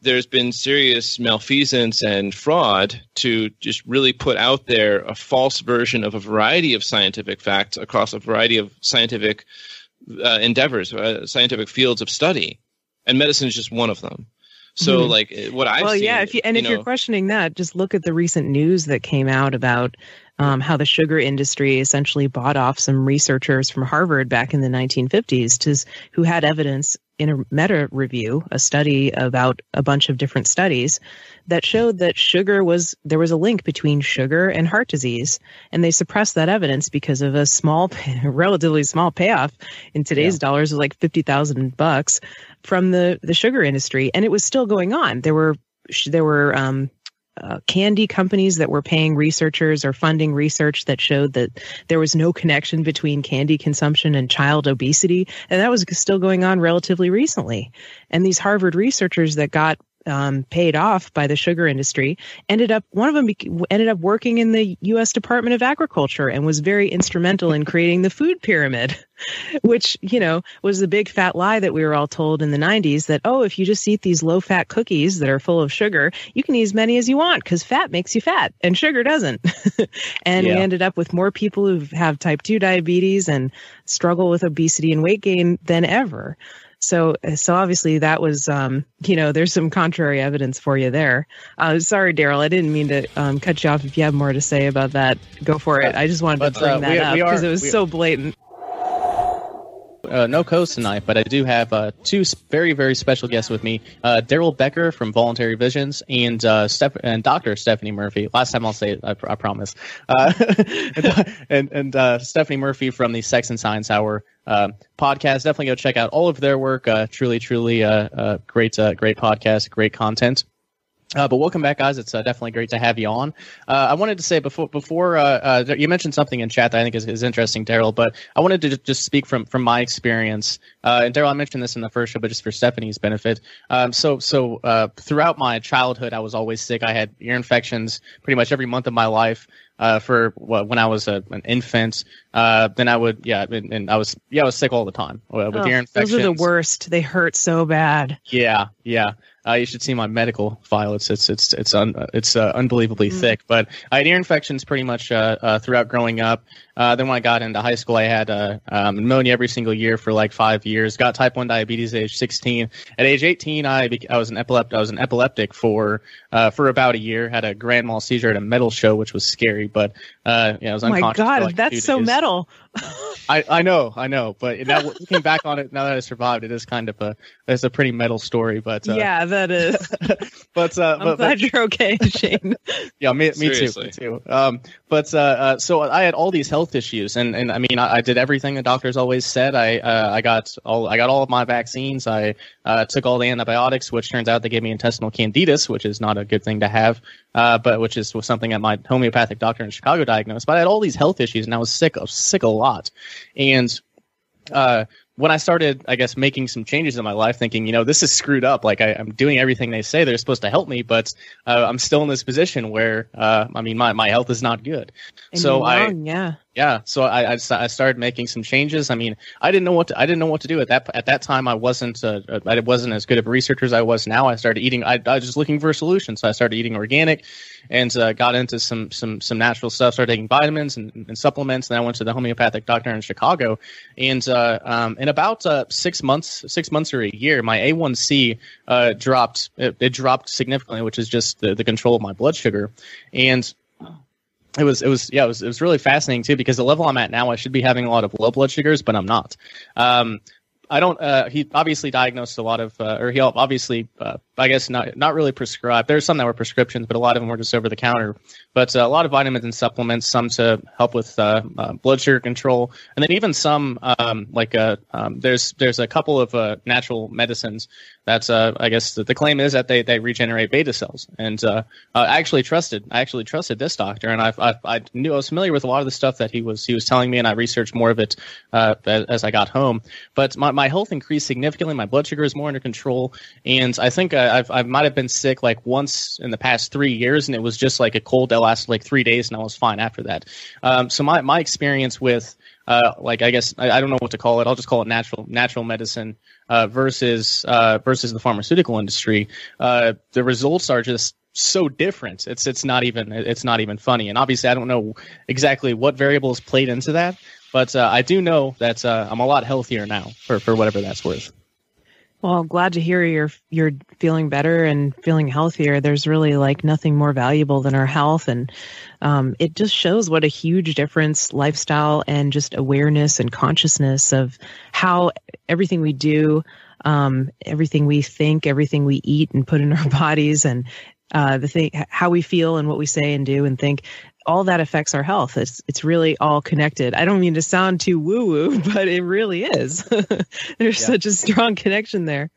there's been serious malfeasance and fraud to just really put out there a false version of a variety of scientific facts across a variety of scientific uh, endeavors, uh, scientific fields of study, and medicine is just one of them. So, mm-hmm. like what I've well, seen, yeah. If you, and you if know, you're questioning that, just look at the recent news that came out about um, how the sugar industry essentially bought off some researchers from Harvard back in the 1950s to, who had evidence in a meta review, a study about a bunch of different studies that showed that sugar was there was a link between sugar and heart disease, and they suppressed that evidence because of a small, (laughs) relatively small payoff in today's yeah. dollars of like fifty thousand bucks from the the sugar industry, and it was still going on. There were there were um, uh, candy companies that were paying researchers or funding research that showed that there was no connection between candy consumption and child obesity. And that was still going on relatively recently. And these Harvard researchers that got um, paid off by the sugar industry ended up one of them ended up working in the U.S. Department of Agriculture and was very instrumental in creating the food pyramid, (laughs) which you know was the big fat lie that we were all told in the 90s that oh if you just eat these low fat cookies that are full of sugar you can eat as many as you want because fat makes you fat and sugar doesn't (laughs) and yeah. we ended up with more people who have type 2 diabetes and struggle with obesity and weight gain than ever so, so obviously that was, um, you know, there's some contrary evidence for you there. Uh, sorry, Darrell, I didn't mean to um, cut you off. If you have more to say about that, go for it. I just wanted but, to bring uh, that we, up because it was we, so blatant. Uh, no co tonight, but I do have uh, two very, very special guests with me: uh, Darrell Becker from Voluntary Visions and uh, Steph- and Doctor Stephanie Murphy. Last time I'll say it, I, I promise. Uh, (laughs) and and, and uh, Stephanie Murphy from the Sex and Science Hour podcast. Definitely go check out all of their work. truly, truly, great, great podcast, great content. Uh, but welcome back, guys. It's uh, definitely great to have you on. Uh, I wanted to say before before uh, uh, you mentioned something in chat that I think is, is interesting, Darrell. But I wanted to just speak from from my experience. Uh, and Darrell, I mentioned this in the first show, but just for Stephanie's benefit. Um, so so throughout my childhood, I was always sick. I had ear infections pretty much every month of my life. For well, when I was a, an infant, then I would yeah, and, and, I was yeah, I was sick all the time with oh, ear infections. Those are the worst. They hurt so bad. Yeah, yeah. Uh, you should see my medical file. It's it's it's it's un, it's uh, unbelievably mm. thick. But I had ear infections pretty much uh, uh throughout growing up. Uh, then when I got into high school, I had uh, um, pneumonia every single year for like five years. Got type one diabetes at age 16. At age 18, I I was an epileptic. I was an epileptic for for about a year. Had a grand mal seizure at a metal show, which was scary. But yeah, I was unconscious. Oh my god, like that's so metal. (laughs) I, I know, I know, but now looking (laughs) back on it, now that I survived, it is kind of a it's a pretty metal story. But uh, yeah, that is. (laughs) but uh, I'm but, glad but, you're okay, (laughs) Shane. yeah, me, me too, me too. Um, but uh, uh, so I had all these health issues, and, and I mean, I, I did everything the doctors always said. I uh, I got all I got all of my vaccines. I uh, took all the antibiotics, which turns out they gave me intestinal candidus, which is not a good thing to have, uh, but which is was something that my homeopathic doctor in Chicago diagnosed. But I had all these health issues, and I was sick, of sick a lot, and uh, when I started, I guess, making some changes in my life, thinking, you know, this is screwed up. Like I, am doing everything they say they're supposed to help me, but uh, I'm still in this position where, uh, I mean, my, my health is not good. And so I, yeah, yeah. So I, I, I, started making some changes. I mean, I didn't know what to, I didn't know what to do at that at that time. I wasn't uh, I wasn't as good of a researcher as I was now. I started eating. I, I was just looking for a solution, so I started eating organic, and uh, got into some some some natural stuff. Started taking vitamins and, and, supplements. And I went to the homeopathic doctor in Chicago, and uh, um, in about uh, six months, six months or a year, my A1C uh, dropped. It, it dropped significantly, which is just the, the control of my blood sugar, and it was it was yeah it was it was really fascinating too because the level I'm at now I should be having a lot of low blood sugars but I'm not. Um, I don't. Uh, he obviously diagnosed a lot of, uh, or he obviously, uh, I guess, not not really prescribed. There's some that were prescriptions, but a lot of them were just over the counter. But uh, a lot of vitamins and supplements, some to help with uh, uh, blood sugar control, and then even some um, like um, there's there's a couple of natural medicines that's uh, I guess the, the, claim is that they, they regenerate beta cells, and uh, I actually trusted I actually trusted this doctor, and I, I, I knew I was familiar with a lot of the stuff that he was he was telling me, and I researched more of it uh, as, as, I got home. But my, my health increased significantly, my blood sugar is more under control, and I think I, I've, I might have been sick like once in the past three years, and it was just like a cold that lasted like three days, and I was fine after that. Um, so my my experience with uh, like I guess I, I, don't know what to call it. I'll just call it natural natural medicine uh, versus uh, versus the pharmaceutical industry. Uh, the results are just so different. It's it's not even it's not even funny. And obviously, I don't know exactly what variables played into that, but uh, I do know that I'm a lot healthier now for for whatever that's worth. Well, glad to hear you're you're feeling better and feeling healthier. There's really like nothing more valuable than our health, and um, it just shows what a huge difference lifestyle and just awareness and consciousness of how everything we do, um, everything we think, everything we eat and put in our (laughs) bodies, and uh, the thing how we feel and what we say and do and think all that affects our health. It's it's really all connected. I don't mean to sound too woo woo, (laughs) but it really is. (laughs) There's yeah. such a strong connection there.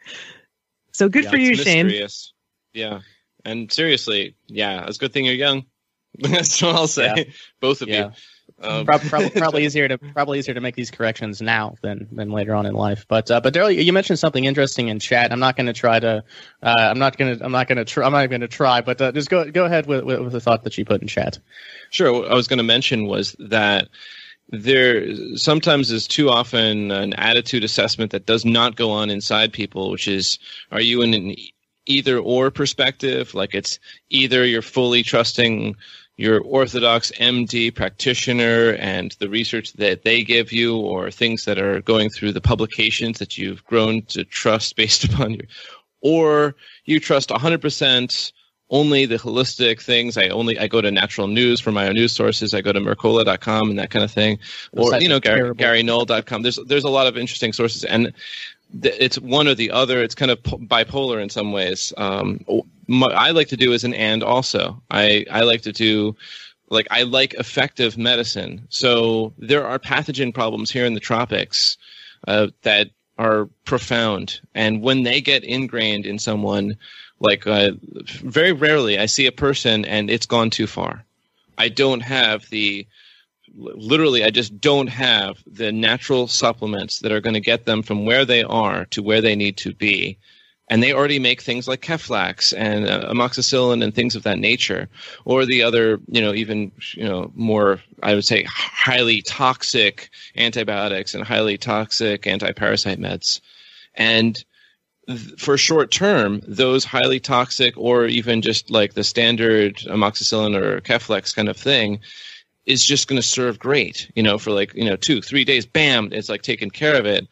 So good yeah, for you, Shane. Yeah, and seriously, yeah, it's a good thing you're young. (laughs) That's what I'll say. Yeah. Both of you. Um, probably, (laughs) probably, easier to probably easier to make these corrections now than than later on in life. But uh, but Darrell, you mentioned something interesting in chat. I'm not going to try to. Uh, I'm not going to. I'm not going to. Try. I'm not going to try. But uh, just go go ahead with, with, with the thought that you put in chat. Sure. What I was going to mention was that there sometimes is too often an attitude assessment that does not go on inside people, which is, are you in an either or perspective? Like it's either you're fully trusting your orthodox MD practitioner and the research that they give you, or things that are going through the publications that you've grown to trust (laughs) based upon your, or you trust 100% only the holistic things. I only I go to natural news for my own news sources. I go to Mercola.com and that kind of thing, or you know Gary, GaryNull.com. There's there's a lot of interesting sources, and it's one or the other. It's kind of bipolar in some ways. Um, my, I like to do is an and also. I I like to do like I like effective medicine. So there are pathogen problems here in the tropics uh, that are profound, and when they get ingrained in someone like uh, very rarely I see a person and it's gone too far. I don't have the literally I just don't have the natural supplements that are going to get them from where they are to where they need to be. And they already make things like Keflex and uh, amoxicillin and things of that nature, or the other, you know, even you know more, I would say, highly toxic antibiotics and highly toxic anti-parasite meds. And for short term, those highly toxic or even just like the standard amoxicillin or Keflex kind of thing is just going to serve great, you know, for like, you know, two, three days, bam, it's like taking care of it.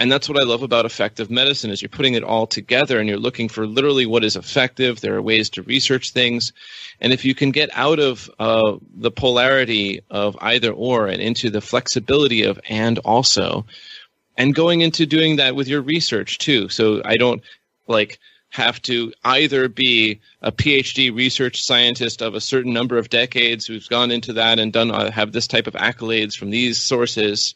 And that's what I love about effective medicine is you're putting it all together and you're looking for literally what is effective. There are ways to research things. And if you can get out of uh, the polarity of either or and into the flexibility of and also, and going into doing that with your research too. So I don't like have to either be a PhD research scientist of a certain number of decades who's gone into that and done uh, have this type of accolades from these sources,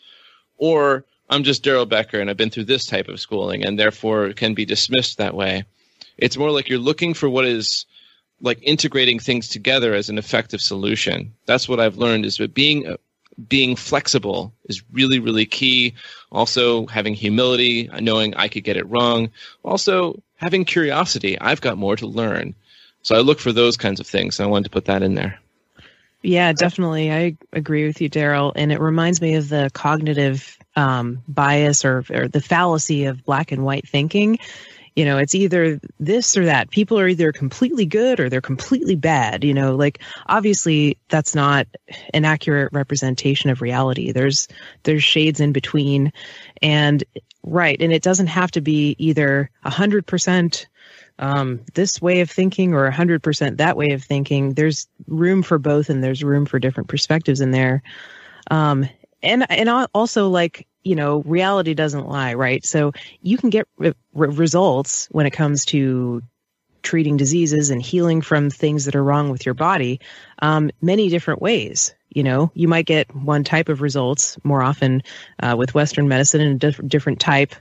or I'm just Darrell Becker and I've been through this type of schooling and therefore can be dismissed that way. It's more like you're looking for what is like integrating things together as an effective solution. That's what I've learned is that being being flexible is really, really key. Also, having humility, knowing I could get it wrong. Also, having curiosity. I've got more to learn. So I look for those kinds of things. And I wanted to put that in there. Yeah, definitely. I agree with you, Darrell. And it reminds me of the cognitive um, bias or, or the fallacy of black and white thinking you know it's either this or that. People are either completely good or they're completely bad you know like obviously that's not an accurate representation of reality. There's there's shades in between. And right and it doesn't have to be either a hundred percent um, this way of thinking or a hundred percent that way of thinking. There's room for both and there's room for different perspectives in there. Um, and and also like you know, reality doesn't lie, right? So you can get re- results when it comes to treating diseases and healing from things that are wrong with your body um, many different ways. You know you might get one type of results more often uh, with western medicine and a diff- different type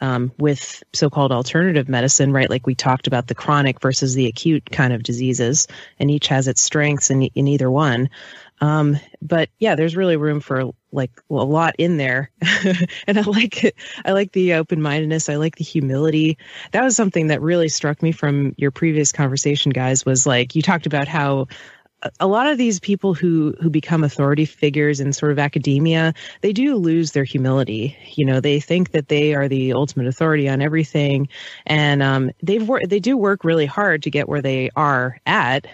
um, with so-called alternative medicine right? Like we talked about the chronic versus the acute kind of diseases and each has its strengths in, in either one um, but yeah, there's really room for like well, a lot in there. (laughs) and I like it. I like the open mindedness. I like the humility. That was something that really struck me from your previous conversation, guys, was like you talked about how a lot of these people who who become authority figures in sort of academia they do lose their humility. You know they think that they are the ultimate authority on everything. And um, they've worked they do work really hard to get where they are at.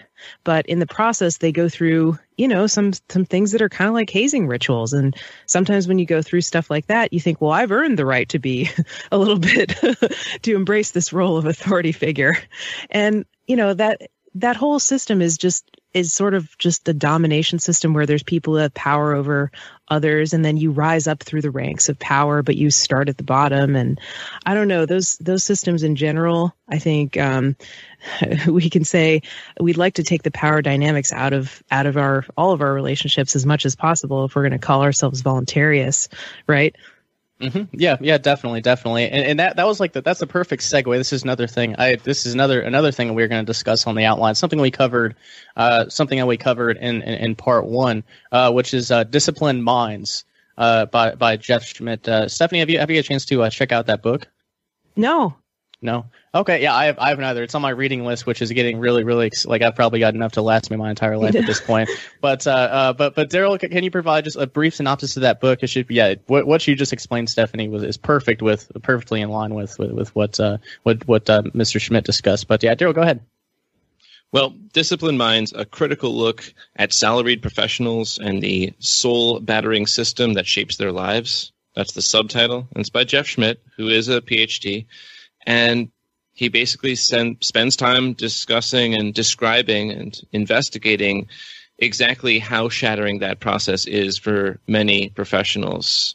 But in the process they go through you know some some things that are kind of like hazing rituals. And sometimes when you go through stuff like that you think well i've earned the right to be (laughs) a little bit (laughs) to embrace this role of authority figure. And you know that that whole system is just is sort of just the domination system where there's people who have power over others and then you rise up through the ranks of power but you start at the bottom. And i don't know those those systems in general i think um, (laughs) we can say we'd like to take the power dynamics out of out of our all of our relationships as much as possible if we're going to call ourselves voluntarious right Mm-hmm. Yeah, yeah, definitely, definitely, and, and that that was like the, that's a perfect segue. This is another thing. I this is another another thing we are going to discuss on the outline. Something we covered, uh, something that we covered in in, in part one, uh, which is uh, disciplined minds, uh, by by Jeff Schmidt. Uh, Stephanie, have you have you had a chance to uh, check out that book? No, no. Okay. Yeah, I have. I have neither. It's on my reading list, which is getting really, really like I've probably got enough to last me my entire life at this (laughs) point. But, uh, uh, but, but Darrell, can you provide just a brief synopsis of that book? It should be. Yeah. What, what you just explained, Stephanie, was is perfect with perfectly in line with with, with what uh, what what uh, Mr. Schmidt discussed. But yeah, Darrell, go ahead. Well, Disciplined Minds, a critical look at salaried professionals and the soul battering system that shapes their lives. That's the subtitle. And it's by Jeff Schmidt, who is a PhD and he basically send, spends time discussing and describing and investigating exactly how shattering that process is for many professionals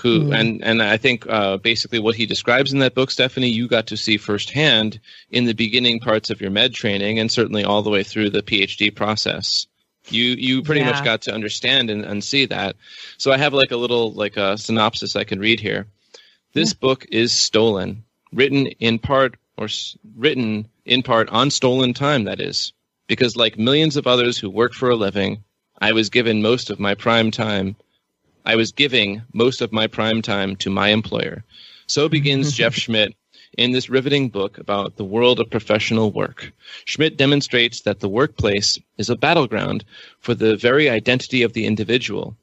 who mm. and and I think uh, basically what he describes in that book, Stephanie, you got to see firsthand in the beginning parts of your med training, and certainly all the way through the PhD process. You you pretty yeah. much got to understand and, and see that. So I have like a little like a synopsis I can read here. This yeah. book is stolen written in part or s- written in part on stolen time that is. Because like millions of others who work for a living i was given most of my prime time i was giving most of my prime time to my employer. So begins (laughs) jeff schmidt in this riveting book about the world of professional work. Schmidt demonstrates that the workplace is a battleground for the very identity of the individual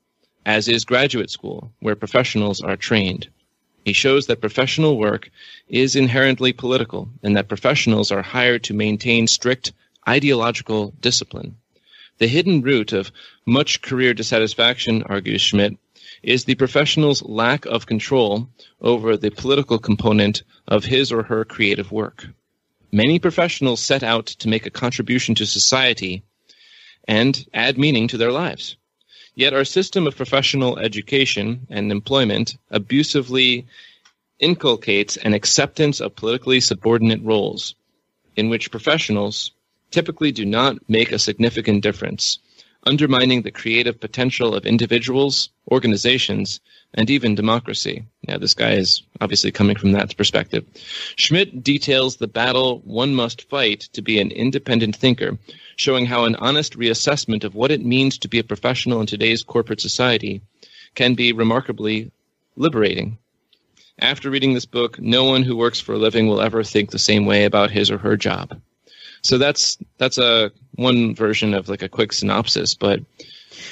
as is graduate school where professionals are trained he shows that professional work is inherently political and that professionals are hired to maintain strict ideological discipline. The hidden root of much career dissatisfaction, argues Schmidt, is the professional's lack of control over the political component of his or her creative work. Many professionals set out to make a contribution to society and add meaning to their lives. Yet our system of professional education and employment abusively inculcates an acceptance of politically subordinate roles in which professionals typically do not make a significant difference, undermining the creative potential of individuals, organizations, and even democracy. Now, this guy is obviously coming from that perspective. Schmidt details the battle one must fight to be an independent thinker showing how an honest reassessment of what it means to be a professional in today's corporate society can be remarkably liberating. After reading this book, no one who works for a living will ever think the same way about his or her job. So that's that's a one version of like a quick synopsis, but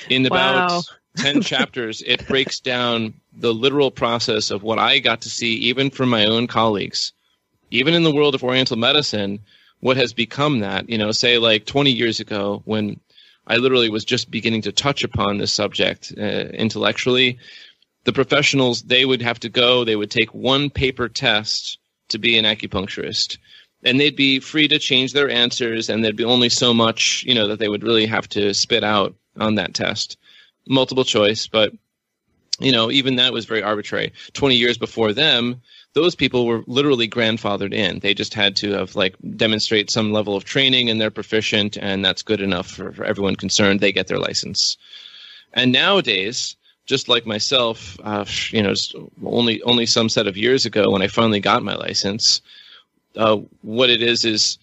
in about wow. 10 chapters it breaks down the literal process of what I got to see even from my own colleagues. Even in the world of oriental medicine, what has become that. You know, say like 20 years ago when I literally was just beginning to touch upon this subject uh, intellectually, the professionals they would have to go. They would take one paper test to be an acupuncturist, and they'd be free to change their answers, and there'd be only so much you know that they would really have to spit out on that test, multiple choice, but you know even that was very arbitrary. 20 years before them those people were literally grandfathered in. They just had to have like demonstrate some level of training and they're proficient and that's good enough for, for everyone concerned. They get their license. And nowadays, just like myself, uh, you know, only only some set of years ago when I finally got my license, uh, what it is is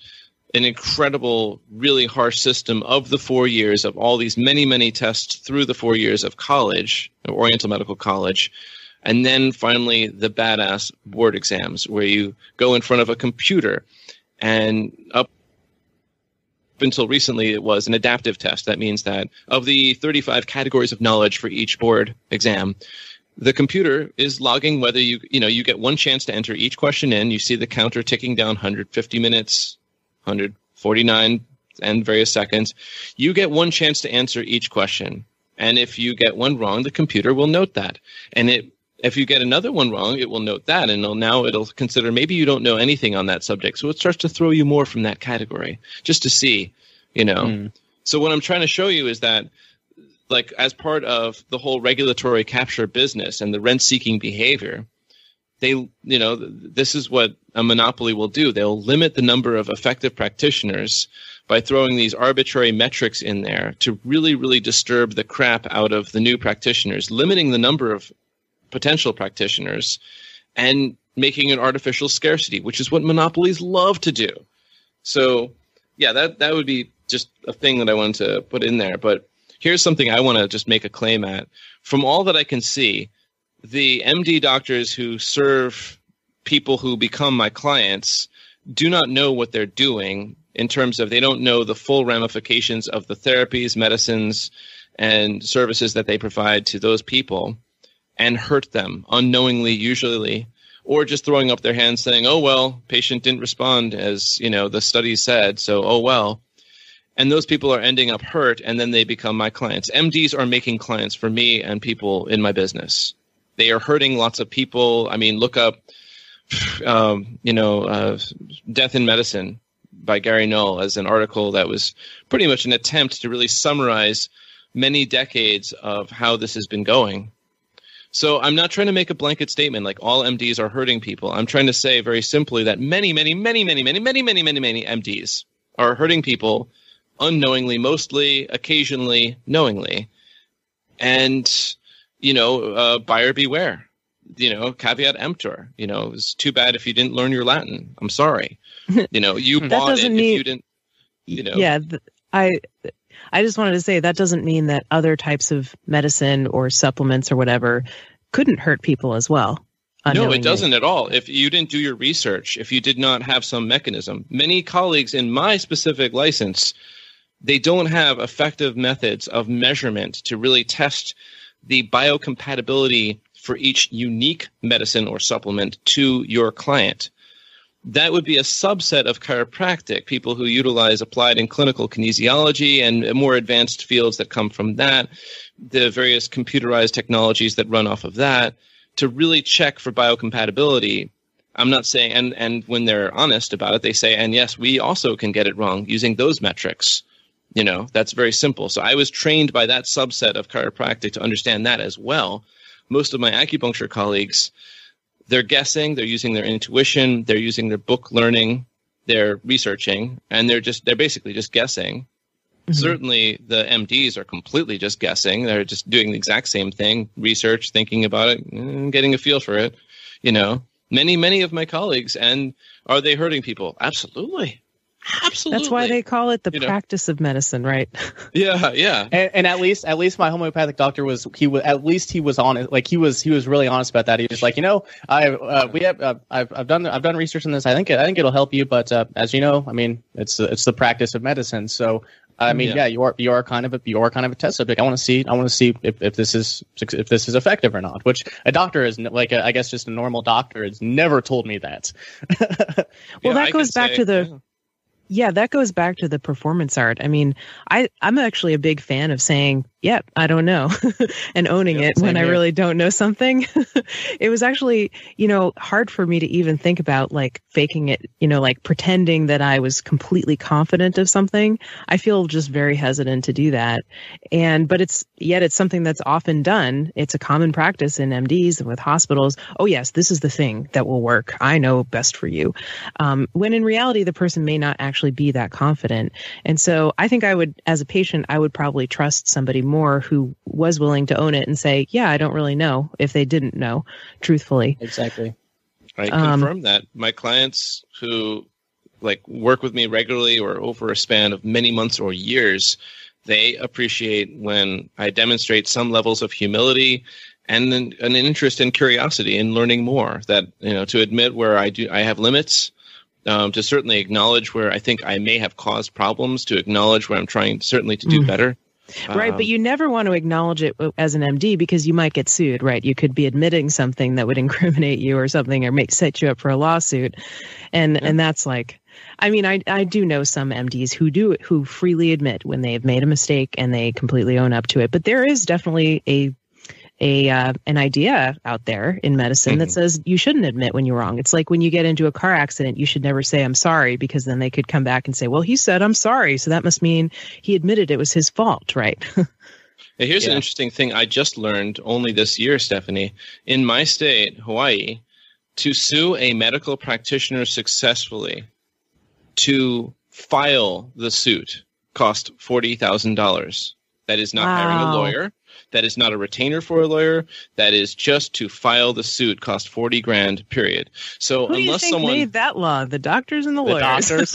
an incredible, really harsh system of the four years of all these many, many tests through the four years of college, Oriental Medical College, and then finally the badass board exams where you go in front of a computer and up until recently it was an adaptive test. That means that of the 35 categories of knowledge for each board exam, the computer is logging whether you you know you get one chance to enter each question in. You see the counter ticking down 150 minutes, 149 and various seconds. You get one chance to answer each question. And if you get one wrong, the computer will note that. And it if you get another one wrong, it will note that, and it'll, now it'll consider maybe you don't know anything on that subject, so it starts to throw you more from that category just to see, you know. Mm. So what I'm trying to show you is that, like, as part of the whole regulatory capture business and the rent-seeking behavior, they, you know, this is what a monopoly will do. They'll limit the number of effective practitioners by throwing these arbitrary metrics in there to really, really disturb the crap out of the new practitioners, limiting the number of potential practitioners and making an artificial scarcity, which is what monopolies love to do. So, yeah, that that would be just a thing that I wanted to put in there. But here's something I want to just make a claim at. From all that I can see, the MD doctors who serve people who become my clients do not know what they're doing in terms of they don't know the full ramifications of the therapies, medicines, and services that they provide to those people and hurt them unknowingly, usually, or just throwing up their hands saying, "Oh well, patient didn't respond as you know the study said, so oh well." And those people are ending up hurt, and then they become my clients. MDs are making clients for me and people in my business. They are hurting lots of people. I mean, look up, um, you know, uh, "Death in Medicine" by Gary Null as an article that was pretty much an attempt to really summarize many decades of how this has been going so I'm not trying to make a blanket statement like all MDs are hurting people. I'm trying to say very simply that many, many, many, many, many, many, many, many, many MDs are hurting people unknowingly, mostly, occasionally, knowingly. And, you know, uh, buyer beware. You know, caveat emptor. You know, it's too bad if you didn't learn your Latin. I'm sorry. You know, you (laughs) bought it mean, if you didn't. You know. Yeah, I I just wanted to say that doesn't mean that other types of medicine or supplements or whatever couldn't hurt people as well. No, it doesn't at all. If you didn't do your research, if you did not have some mechanism, many colleagues in my specific license, they don't have effective methods of measurement to really test the biocompatibility for each unique medicine or supplement to your client that would be a subset of chiropractic, people who utilize applied and clinical kinesiology and more advanced fields that come from that, the various computerized technologies that run off of that, to really check for biocompatibility. I'm not saying, and, and when they're honest about it, they say, and yes, we also can get it wrong using those metrics. You know, that's very simple. So I was trained by that subset of chiropractic to understand that as well. Most of my acupuncture colleagues, they're guessing, they're using their intuition, they're using their book learning, they're researching, and they're just they're basically just guessing. Mm-hmm. Certainly, the MDs are completely just guessing. They're just doing the exact same thing: research, thinking about it, getting a feel for it. You know, many many of my colleagues, and are they hurting people? Absolutely. Absolutely. That's why they call it the you practice know. of medicine, right? (laughs) yeah, yeah. And, and, at least, at least my homeopathic doctor was he was at least he was honest. Like he was he was really honest about that. He was like, you know, I uh, we have uh, I've I've done I've done research on this. I think it, I think it'll help you. But uh, as you know, I mean, it's it's the practice of medicine. So I mean, yeah. yeah, you are you are kind of a you are kind of a test subject. I want to see I want to see if, if this is if this is effective or not. Which a doctor is like a, I guess just a normal doctor has never told me that. (laughs) well, yeah, that I goes back say, to the. Yeah yeah, that goes back to the performance art. I mean, I I'm actually a big fan of saying yeah, I don't know, (laughs) and owning it when here. I really don't know something. (laughs) it was actually, you know, hard for me to even think about like faking it, you know, like pretending that I was completely confident of something. I feel just very hesitant to do that. And, but it's, yet it's something that's often done. It's a common practice in MDs and with hospitals. Oh, yes, this is the thing that will work. I know best for you. Um, when in reality, the person may not actually be that confident. And so I think I would, as a patient, I would probably trust somebody more who was willing to own it and say, yeah, I don't really know if they didn't know, truthfully. Exactly. I um, confirm um, that. My clients who like work with me regularly or over a span of many months or years, they appreciate when I demonstrate some levels of humility and an, an interest and curiosity in learning more. That you know, to admit where I do I have limits, um, to certainly acknowledge where I think I may have caused problems, to acknowledge where I'm trying certainly to do Mm. better. Right, Um, but you never want to acknowledge it as an MD because you might get sued, right? You could be admitting something that would (laughs) incriminate you or something or make set you up for a lawsuit. And Yeah. and that's like I mean, I I do know some MDs who do who freely admit when they have made a mistake and they completely own up to it. But there is definitely a a uh, an idea out there in medicine that Mhm. says you shouldn't admit when you're wrong. It's like when you get into a car accident, you should never say I'm sorry because then they could come back and say, "Well, he said I'm sorry, so that must mean he admitted it was his fault, right?" (laughs) Now, here's an interesting thing I just learned only this year, Stephanie. In my state, Hawaii, to sue a medical practitioner successfully to file the suit cost $40,000. That is not hiring a lawyer. That is not a retainer for a lawyer. That is just to file the suit cost 40 grand, period. So Who do you unless think someone made that law? The doctors and the, The lawyers. doctors.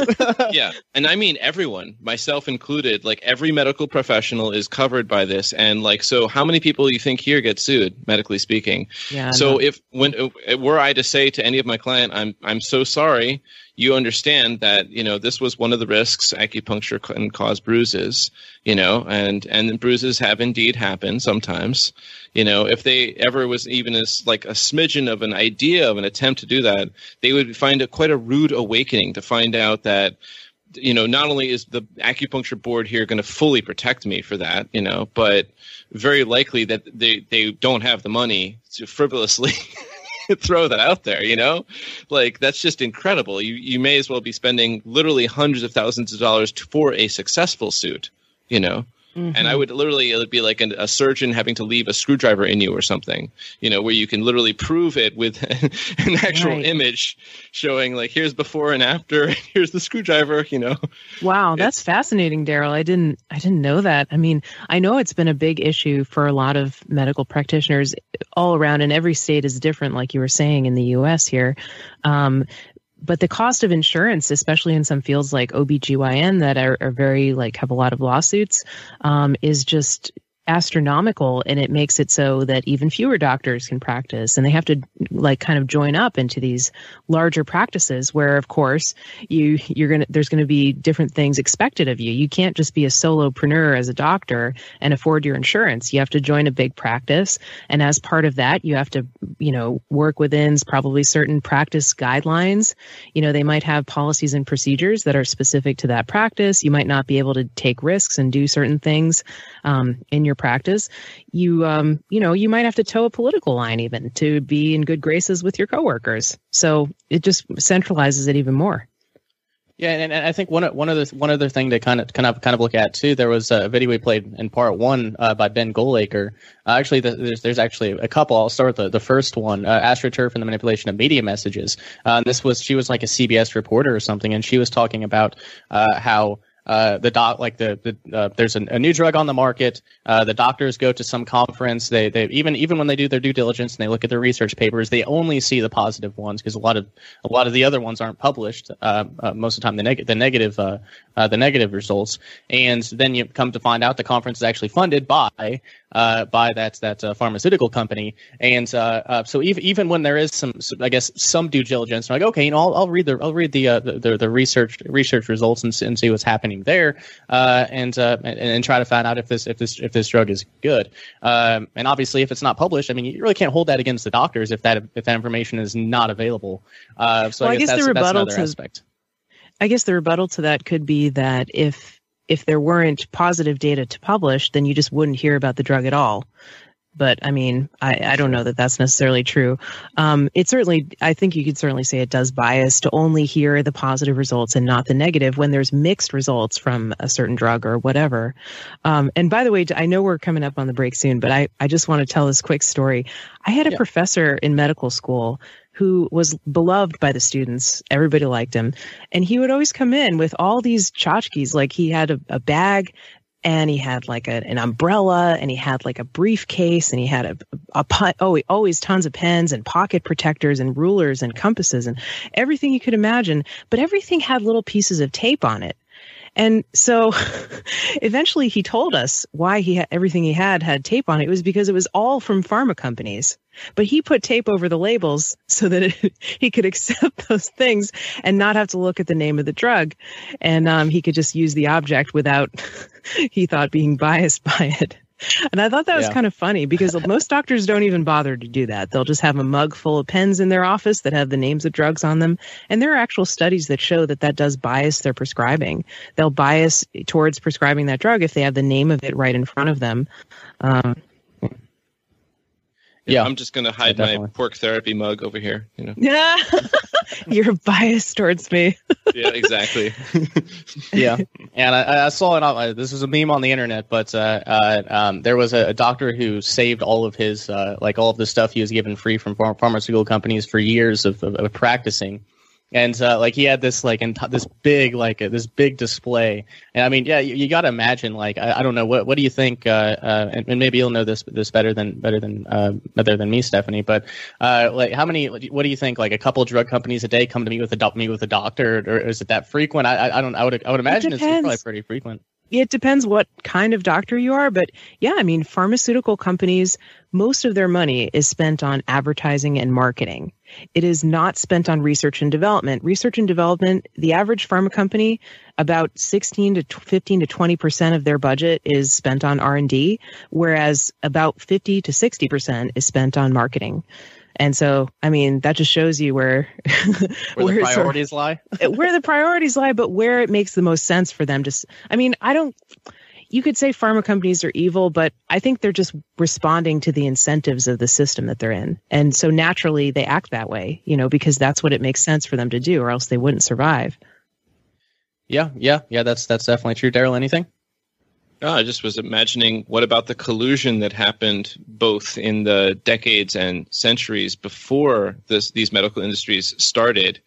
(laughs) yeah and i mean everyone myself included like every medical professional is covered by this and like so how many people you think here get sued medically speaking yeah. so no. if when uh, were i to say to any of my client i'm i'm so sorry you understand that you know this was one of the risks acupuncture can cause bruises you know and and bruises have indeed happened sometimes. You know if they ever was even as like a smidgen of an idea of an attempt to do that they would find it quite a rude awakening to find out that you know not only is the acupuncture board here going to fully protect me for that you know but very likely that they they don't have the money to frivolously (laughs) (laughs) throw that out there you know? Like that's just incredible. You you may as well be spending literally hundreds of thousands of dollars to, for a successful suit you know and I Mhm. would literally, it would be like an, a surgeon having to leave a screwdriver in you or something, you know, where you can literally prove it with (laughs) an actual Right. image showing, like, here's before and after, (laughs) here's the screwdriver, you know. Wow, that's fascinating, Darrell. I didn't I didn't know that. I mean, I know it's been a big issue for a lot of medical practitioners all around, and every state is different, like you were saying in the US here. Um, but the cost of insurance, especially in some fields like OBGYN that are, are very like have a lot of lawsuits, um, is just astronomical and it makes it so that even fewer doctors can practice and they have to like kind of join up into these larger practices where of course you you're going to there's going to be different things expected of you. You can't just be a solopreneur as a doctor and afford your insurance. You have to join a big practice and as part of that you have to you know work within probably certain practice guidelines. You know they might have policies and procedures that are specific to that practice. You might not be able to take risks and do certain things um, in your practice you um, you know you might have to toe a political line even to be in good graces with your coworkers so it just centralizes it even more Yeah, and, and I think one one other one other thing to kind of kind of kind of look at too. There was a video we played in part one uh, by Ben Goldacre. Uh, actually, the, there's there's actually a couple. I'll start with the, the first one, uh, AstroTurf and the manipulation of media messages. Uh, this was she was like a CBS reporter or something, and she was talking about uh, how. Uh, the doc, like the, the uh, there's a, a new drug on the market. Uh, the doctors go to some conference. They, they even even when they do their due diligence and they look at their research papers, they only see the positive ones because a lot of a lot of the other ones aren't published. Uh, uh, most of the time, the, the negative uh, the negative results, and then you come to find out the conference is actually funded by uh, by that that uh, pharmaceutical company. And uh, uh, so even even when there is some, some I guess some due diligence, I'm like okay, you know, I'll, I'll read the I'll read the, uh, the the the research research results and, and see what's happening there, uh, and, uh, and and try to find out if this if this if this drug is good. Um, and obviously, if it's not published, I mean, you really can't hold that against the doctors if that if that information is not available. Uh, so Well, I I guess, guess the that's, that's rebuttal another to- aspect. I guess the rebuttal to that could be that if if there weren't positive data to publish, then you just wouldn't hear about the drug at all. But I mean, I, I don't know that that's necessarily true. Um, it certainly, I think you could certainly say it does bias to only hear the positive results and not the negative when there's mixed results from a certain drug or whatever. Um, and by the way, I know we're coming up on the break soon, but I, I just want to tell this quick story. I had a Yeah. professor in medical school who was beloved by the students. Everybody liked him. And he would always come in with all these tchotchkes. Like he had a, a bag and he had like a, an umbrella and he had like a briefcase and he had a, a, oh, always tons of pens and pocket protectors and rulers and compasses and everything you could imagine. But everything had little pieces of tape on it. And so (laughs) eventually he told us why he had everything he had had tape on it. It was because it was all from pharma companies. But he put tape over the labels (laughs) so that it, he could accept (laughs) those things and not have to look at the name of the drug. And um, he could just use the object without, he thought, being biased by it. And I thought that was Yeah. kind of funny because (laughs) most doctors don't even bother to do that. They'll just have a mug full of pens in their office that have the names of drugs on them. And there are actual studies that show that that does bias their prescribing. They'll bias towards prescribing that drug if they have the name of it right in front of them. Um, Yeah. I'm just gonna hide Yeah, my pork therapy mug over here. You know. yeah, (laughs) you're biased towards me. (laughs) Yeah, exactly. (laughs) yeah, and I, I saw it. On, uh, this was a meme on the internet, but uh, uh, um, there was a, a doctor who saved all of his, uh, like all of the stuff he was given free from pharm- pharmaceutical companies for years of, of, of practicing, and uh, like he had this like ent- this big like uh, this big display, and I mean, yeah, you, you got to imagine like I, I don't know what what do you think, uh, uh, and, and maybe you'll know this this better than better than uh, better than me, Stephanie, but uh, like how many? What do you think? Like a couple drug companies a day come to meet with a meet with a doctor, or is it that frequent? I I, I don't. I would I would imagine it's probably pretty frequent. It depends what kind of doctor you are, but yeah, I mean, pharmaceutical companies, most of their money is spent on advertising and marketing. It is not spent on research and development. Research and development, the average pharma company, about 16 to 15 to 20% of their budget is spent on R&D, whereas about 50 to 60% is spent on marketing. And so, I mean, that just shows you where (laughs) Where the it's sort of- priorities lie. (laughs) where the priorities lie, but where it makes the most sense for them to. I mean, I don't. You could say pharma companies are evil, but I think they're just responding to the incentives of the system that they're in, and so naturally they act that way. You know, because that's what it makes sense for them to do, or else they wouldn't survive. Yeah, yeah, yeah. That's that's definitely true. Darrell, anything? No, I just was imagining what about the collusion that happened both in the decades and centuries before this, these medical industries started,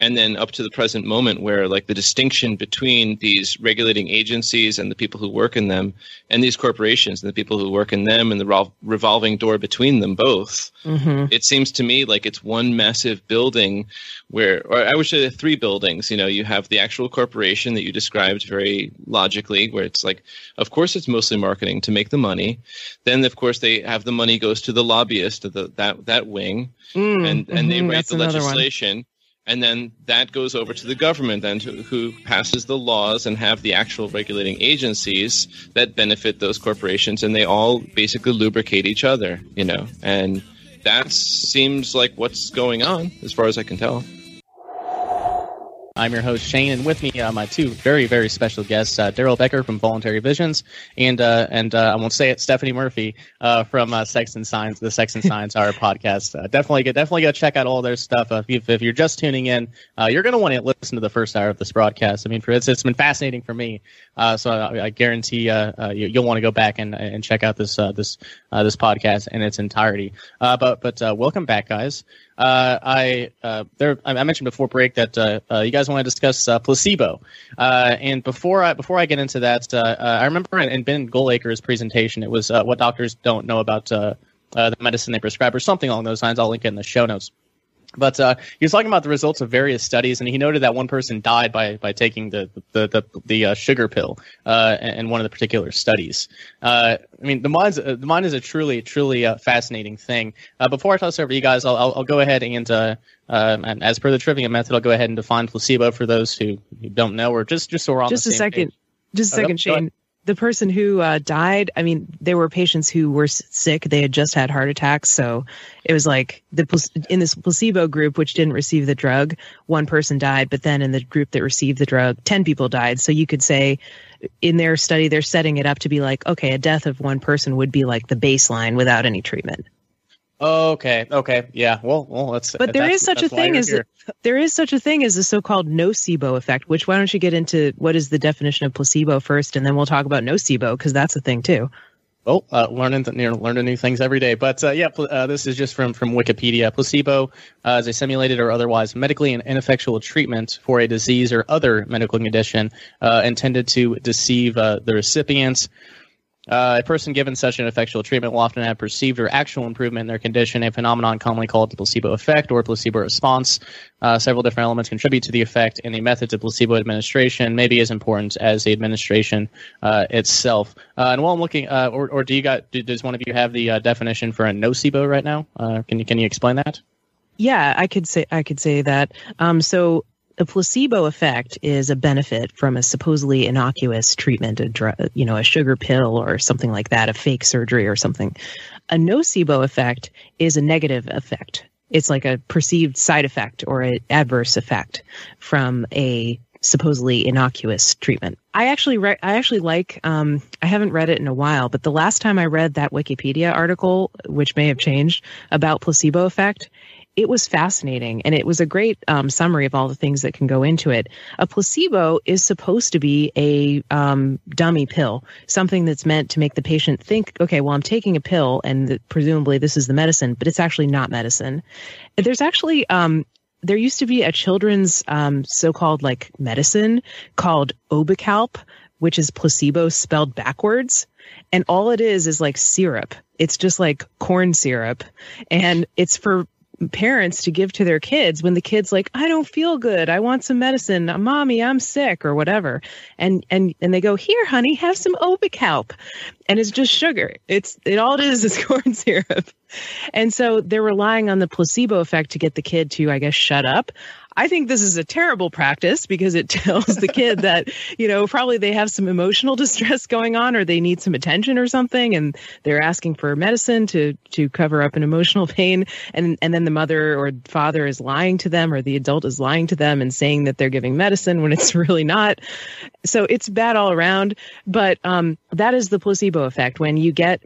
and then up to the present moment, where like the distinction between these regulating agencies and the people who work in them, and these corporations and the people who work in them, and the revol- revolving door between them both. hmm It seems to me like it's one massive building where, or I would say three buildings. You know, you have the actual corporation that you described very logically, where it's like, of course, it's mostly marketing to make the money. Then, of course, they have the money goes to the lobbyist, the that that wing, and and they Mhm, write the legislation one. And then that goes over to the government, then to, who passes the laws and have the actual regulating agencies that benefit those corporations, and they all basically lubricate each other, you know. And that seems like what's going on, as far as I can tell. I'm your host Shane, and with me uh, my two very very special guests, uh, Darrell Becker from Voluntary Visions, and uh, and uh, I won't say it, Stephanie Murphy uh, from uh, Sex and Science, the Sex and (laughs) Science Hour podcast. Uh, definitely, go, definitely go check out all their stuff. Uh, if, if you're just tuning in, uh, you're going to want to listen to the first hour of this broadcast. I mean, for it's it's been fascinating for me, uh, so I, I guarantee you, you'll want to go back and and check out this uh, this uh, this podcast in its entirety. Uh, but but uh, welcome back, guys. Uh, I uh, there I mentioned before break that uh, uh, you guys want to discuss uh, placebo, and before I before I get into that, I remember in, in Ben Goldacre's presentation, it was what doctors don't know about the medicine they prescribe, or something along those lines. I'll link it in the show notes. But uh, he was talking about the results of various studies, and he noted that one person died by by taking the the the, the uh, sugar pill uh, in one of the particular studies. Uh, I mean, the mind's uh, the mind is a truly truly uh, fascinating thing. Uh, before I toss over to you guys, I'll I'll, I'll go ahead and. Uh, um, and as per the trivium method, I'll go ahead and define placebo for those who, who don't know, or just just so we're on Just the a second. page. Just a Oh, second, ahead. Shane. The person who uh, died, I mean, there were patients who were sick. They had just had heart attacks. So it was like the in this placebo group, which didn't receive the drug, one person died. But then in the group that received the drug, 10 people died. So you could say in their study, they're setting it up to be like, okay, a death of one person would be like the baseline without any treatment. Okay, okay, yeah. Well, well, that's. But there is such a thing as here. there is such a thing as the so-called nocebo effect. Which why don't you get into what is the definition of placebo first, and then we'll talk about nocebo because that's a thing too. Oh, uh, learning th- you know, learning new things every day. But uh, yeah, uh, this is just from from Wikipedia. Placebo uh, is a simulated or otherwise medically in- ineffectual treatment for a disease or other medical condition uh, intended to deceive uh, the recipients. Uh, a person given such an effectual treatment will often have perceived or actual improvement in their condition, a phenomenon commonly called the placebo effect or placebo response. Uh, several different elements contribute to the effect, and the methods of placebo administration may be as important as the administration uh, itself. Uh, and while I'm looking, uh, or, or do you got? Do, does one of you have the uh, definition for a nocebo right now? can you can you explain that? Yeah, I could say I could say that. Um, so a placebo effect is a benefit from a supposedly innocuous treatment, a drug, you know, a sugar pill or something like that, a fake surgery or something. A nocebo effect is a negative effect. It's like a perceived side effect or an adverse effect from a supposedly innocuous treatment. I actually re- I actually like um, I haven't read it in a while, but the last time I read that Wikipedia article, which may have changed about placebo effect, it was fascinating and it was a great um, summary of all the things that can go into it. A placebo is supposed to be a um, dummy pill, something that's meant to make the patient think, okay, well, I'm taking a pill and presumably this is the medicine, but it's actually not medicine. There's actually um, there used to be a children's um, so-called like medicine called Obecalp, which is placebo spelled backwards. And all it is is like syrup. It's just like corn syrup. And it's for parents to give to their kids when the kid's like i don't feel good. I want some medicine. Mommy i'm sick or whatever. And and and they go here honey have some obecalp and it's just sugar. It's it all it is is (laughs) corn syrup. And so they're relying on the placebo effect to get the kid to i guess shut up I think this is a terrible practice because it (laughs) tells the kid that, you know, probably they have some emotional (laughs) distress going on or they need some attention or something and they're asking for medicine to to cover up an emotional (laughs) pain. And and then the mother or father is lying to them or the adult is lying to them and saying that they're giving medicine when it's really not. So it's bad all around, but um that is the placebo effect. When you get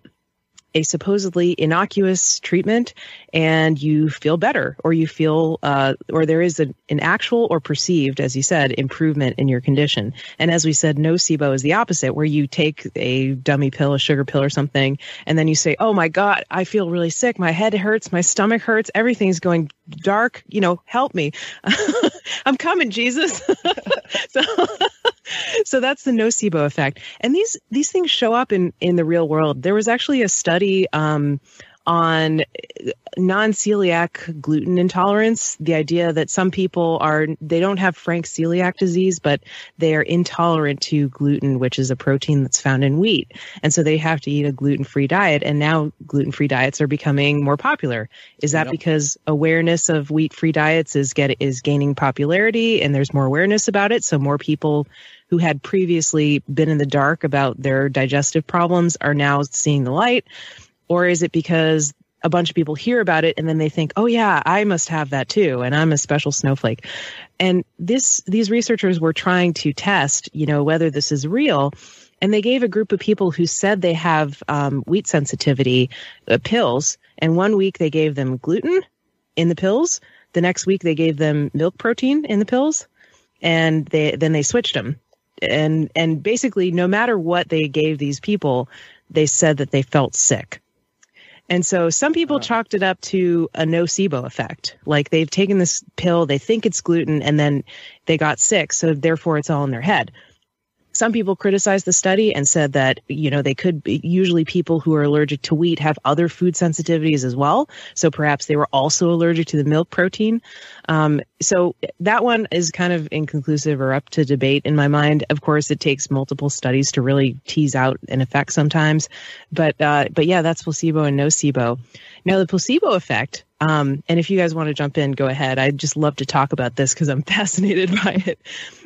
a supposedly innocuous treatment and you feel better or you feel uh, or there is a, an actual or perceived as you said improvement in your condition. And as we said nocebo is the opposite where you take a dummy pill a sugar pill or something and then you say oh my god i feel really sick. My head hurts. My stomach hurts. Everything's going dark. You know help me. (laughs) I'm coming jesus. (laughs) So (laughs) so that's the nocebo effect. And these these things show up in in the real world. There was actually a study um, on uh, non-celiac gluten intolerance. The idea that some people are they don't have frank celiac disease but they are intolerant to gluten which is a protein that's found in wheat. And so they have to eat a gluten-free diet and now gluten-free diets are becoming more popular. Is that yep. because awareness of wheat-free diets is get is gaining popularity and there's more awareness about it? So more people who had previously been in the dark about their digestive problems are now seeing the light or is it because a bunch of people hear about it and then they think, "Oh yeah, I must have that too and I'm a special snowflake." And this these researchers were trying to test, you know, whether this is real. And they gave a group of people who said they have um, wheat sensitivity uh, pills. And one week they gave them gluten in the pills. The next week they gave them milk protein in the pills. And they then they switched them. And and basically, no matter what they gave these people, they said that they felt sick and so some people uh-huh. chalked it up to a nocebo effect. Like they've taken this pill, they think it's gluten, and then they got sick. So therefore, it's all in their head. Some people criticized the study and said that, you know, they could be, usually people who are allergic to wheat have other food sensitivities as well. So perhaps they were also allergic to the milk protein. Um, so that one is kind of inconclusive or up to debate in my mind. Of course, it takes multiple studies to really tease out an effect sometimes. But, uh, but yeah, that's placebo and nocebo. Now, the placebo effect um, and if you guys want to jump in, go ahead. I'd just love to talk about this because I'm (laughs) fascinated by it.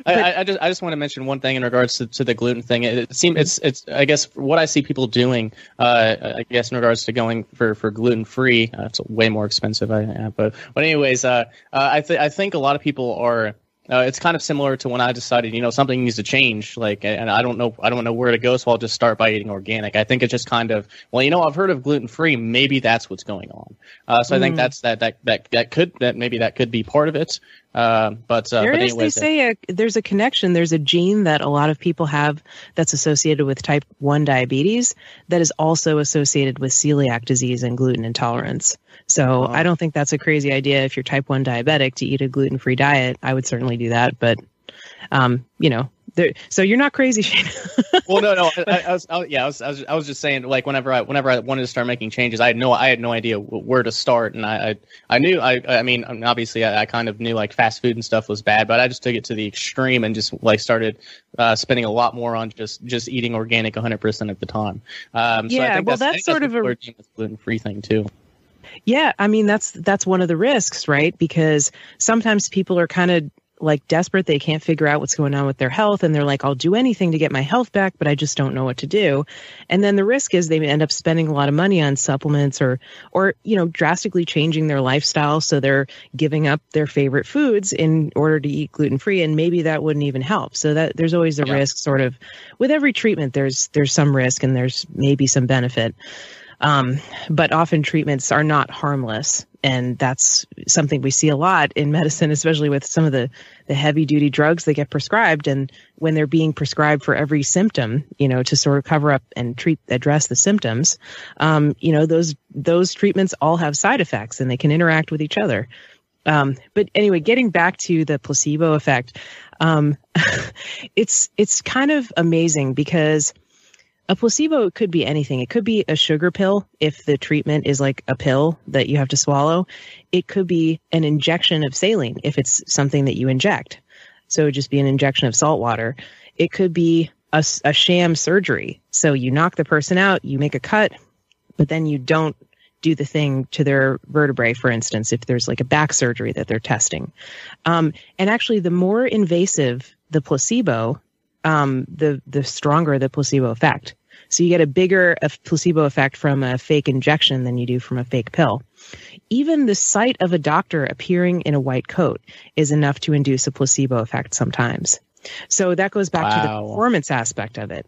But, I, I, just I just want to mention one thing in regards to, to the gluten thing. It, it seems it's it's I guess what I see people doing. Uh, I guess in regards to going for, for gluten free, uh, it's way more expensive. I, but but anyways, uh, uh I th- I think a lot of people are uh, it's kind of similar to when I decided, you know, something needs to change. Like, and I don't know, I don't know where to go, so I'll just start by eating organic. I think it's just kind of, well, you know, I've heard of gluten free. Maybe that's what's going on. Uh, so mm. I think hmm. that's that that that that could that maybe that could be part of it. Uh, but uh, there but is, anyways, they say a, there's a connection. There's a gene that a lot of people have that's associated with type one diabetes that is also associated with celiac disease and gluten intolerance. So I don't think that's a crazy idea if you're type 1 diabetic to eat a gluten free diet. I would certainly do that. But, um, you know, there, so you're not crazy, Shane. (laughs) well, no, no. I, I was, I, yeah, I was, I was, I was just saying, like, whenever I, whenever I wanted to start making changes, I had no, I had no idea where to start, and I, I, I knew, I, I mean, obviously, I, I, kind of knew like fast food and stuff was bad, but I just took it to the extreme and just like started uh, spending a lot more on just, just eating organic 100 percent at the time. Um, so yeah, well, that's, that's sort of a gluten free thing too. Yeah, I mean that's that's one of the risks, right? Because sometimes people are kind of like desperate. They can't figure out what's going on with their health. And they're like, I'll do anything to get my health back, but I just don't know what to do. And then the risk is they end up spending a lot of money on supplements or, or, you know, drastically changing their lifestyle. So they're giving up their favorite foods in order to eat gluten free. And maybe that wouldn't even help. So that there's always a yeah. risk sort of with every treatment, there's, there's some risk and there's maybe some benefit. Um, but often treatments are not harmless. And that's something we see a lot in medicine, especially with some of the, the heavy duty drugs that get prescribed. And when they're being prescribed for every symptom, you know, to sort of cover up and treat, address the symptoms, um, you know, those, those treatments all have side effects and they can interact with each other. Um, but anyway, getting back to the placebo effect, um, (laughs) it's, it's kind of amazing because a placebo could be anything. It could be a sugar pill if the treatment is like a pill that you have to swallow. It could be an injection of saline if it's something that you inject. So it would just be an injection of salt water. It could be a, a sham surgery. So you knock the person out, you make a cut, but then you don't do the thing to their vertebrae, for instance, if there's like a back surgery that they're testing. Um, and actually, the more invasive the placebo, um, the the stronger the placebo effect. So you get a bigger placebo effect from a fake injection than you do from a fake pill. Even the sight of a doctor appearing in a white coat is enough to induce a placebo effect sometimes. So that goes back wow. to the performance aspect of it.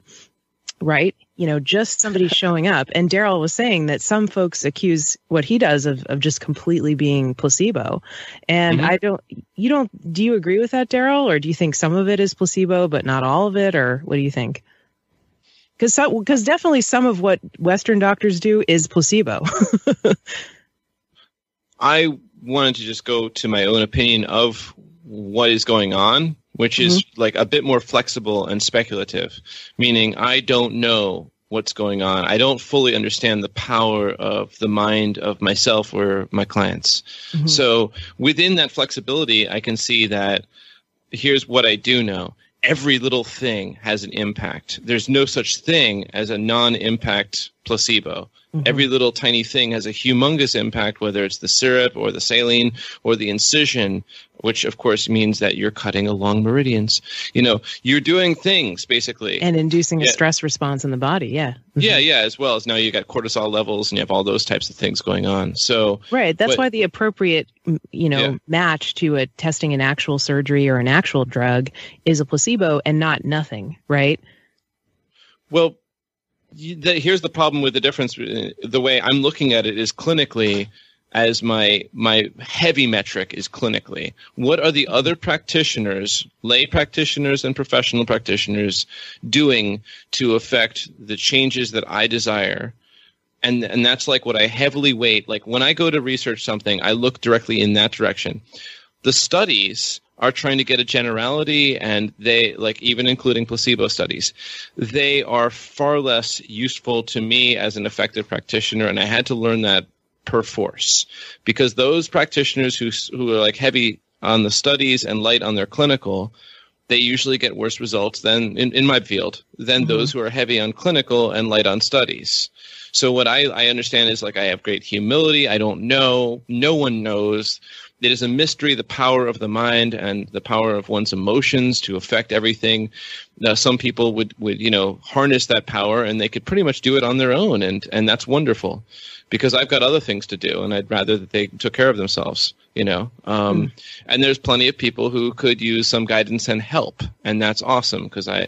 Right? You know, just somebody showing up. And Darrell was saying that some folks accuse what he does of, of just completely being placebo. And mm-hmm. I don't, you don't, do you agree with that, Darrell? Or do you think some of it is placebo, but not all of it? Or what do you think? because because definitely some of what Western doctors do is placebo. (laughs) I wanted to just go to my own opinion of what is going on, which mm-hmm. is like a bit more flexible and speculative, meaning I don't know what's going on. I don't fully understand the power of the mind of myself or my clients. Mm-hmm. So within that flexibility, I can see that here's what I do know every little thing has an impact. There's no such thing as a non impact placebo. Mm-hmm. Every little tiny thing has a humongous impact, whether it's the syrup or the saline or the incision, which of course means that you're cutting along meridians. You know, you're doing things basically. And inducing yeah. a stress response in the body. Yeah. Mm-hmm. Yeah. Yeah. As well as now you got cortisol levels and you have all those types of things going on. So, right. That's but, why the appropriate, you know, yeah. match to a testing an actual surgery or an actual drug is a placebo and not nothing. Right. Well, the, here's the problem with the difference. Uh, the way I'm looking at it is clinically, as my my heavy metric is clinically. What are the other practitioners, lay practitioners and professional practitioners, doing to affect the changes that I desire? And and that's like what I heavily weight. Like when I go to research something, I look directly in that direction. The studies are trying to get a generality and they like even including placebo studies they are far less useful to me as an effective practitioner. And i had to learn that per force because those practitioners who who are like heavy on the studies and light on their clinical they usually get worse results than in, in my field than mm-hmm. those who are heavy on clinical and light on studies. So what I, I understand is like i have great humility. I don't know. No one knows it is a mystery the power of the mind and the power of one's emotions to affect everything. Now some people would would you know harness that power and they could pretty much do it on their own and and that's wonderful because i've got other things to do and i'd rather that they took care of themselves you know? Um, mm. and there's plenty of people who could use some guidance and help and that's awesome because i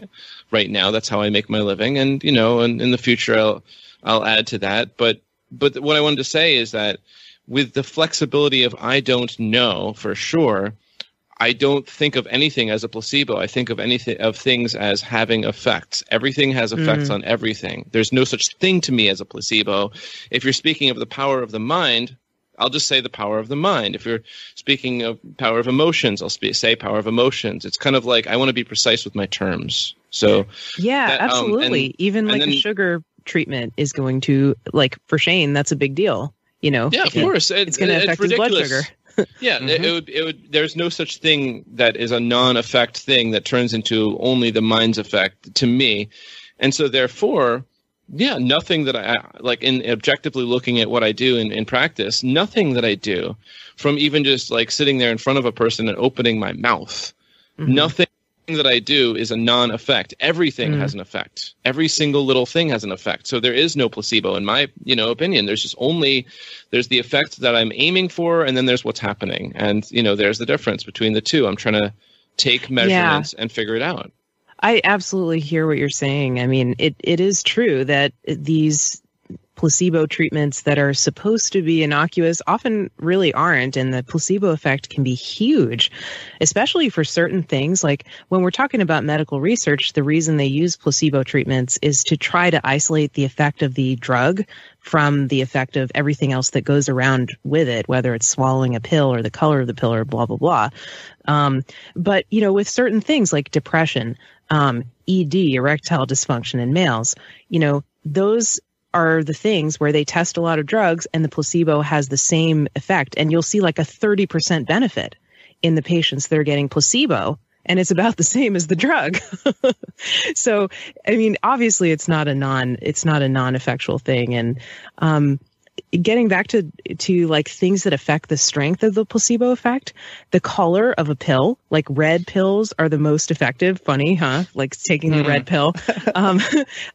right now that's how i make my living and you know and in the future i'll i'll add to that. But but what i wanted to say is that with the flexibility of I don't know for sure, I don't think of anything as a placebo. I think of anything of things as having effects. Everything has effects mm. on everything. There's no such thing to me as a placebo. If you're speaking of the power of the mind, I'll just say the power of the mind. If you're speaking of power of emotions, I'll say power of emotions. It's kind of like I want to be precise with my terms. So Yeah, That, um, absolutely. and- Even and like a sugar treatment is going to like for Shane, that's a big deal. You know, yeah, of course, it- it's going to it's affect his blood ridiculous. sugar. (laughs) Yeah, it, Mhm. it would. It would. There's no such thing that is a non-effect thing that turns into only the mind's effect to me, and so therefore, yeah, nothing that I like in objectively looking at what I do in, in practice, nothing that I do, from even just like sitting there in front of a person and opening my mouth, Mhm. nothing that I do is a non-effect. Everything Mm. has an effect. Every single little thing has an effect. So there is no placebo in my, you know, opinion. There's just only there's the effect that I'm aiming for and then there's what's happening. And, you know, there's the difference between the two. I'm trying to take measurements and figure it out. I absolutely hear what you're saying. I mean, it, it is true that these placebo treatments that are supposed to be innocuous often really aren't, and the placebo effect can be huge, especially for certain things. Like when we're talking about medical research, the reason they use placebo treatments is to try to isolate the effect of the drug from the effect of everything else that goes around with it, whether it's swallowing a pill or the color of the pill or blah, blah, blah. Um, but, you know, with certain things like depression, um, ED, erectile dysfunction in males, you know, those are the things where they test a lot of drugs and the placebo has the same effect. And you'll see like a 30% benefit in the patients that are getting placebo. And it's about the same as the drug. (laughs) so, I mean, obviously it's not a non, it's not a non-effectual thing. And, um, getting back to to like things that affect the strength of the placebo effect the color of a pill like red pills are the most effective. Funny huh? Like taking the red pill. (laughs) Um,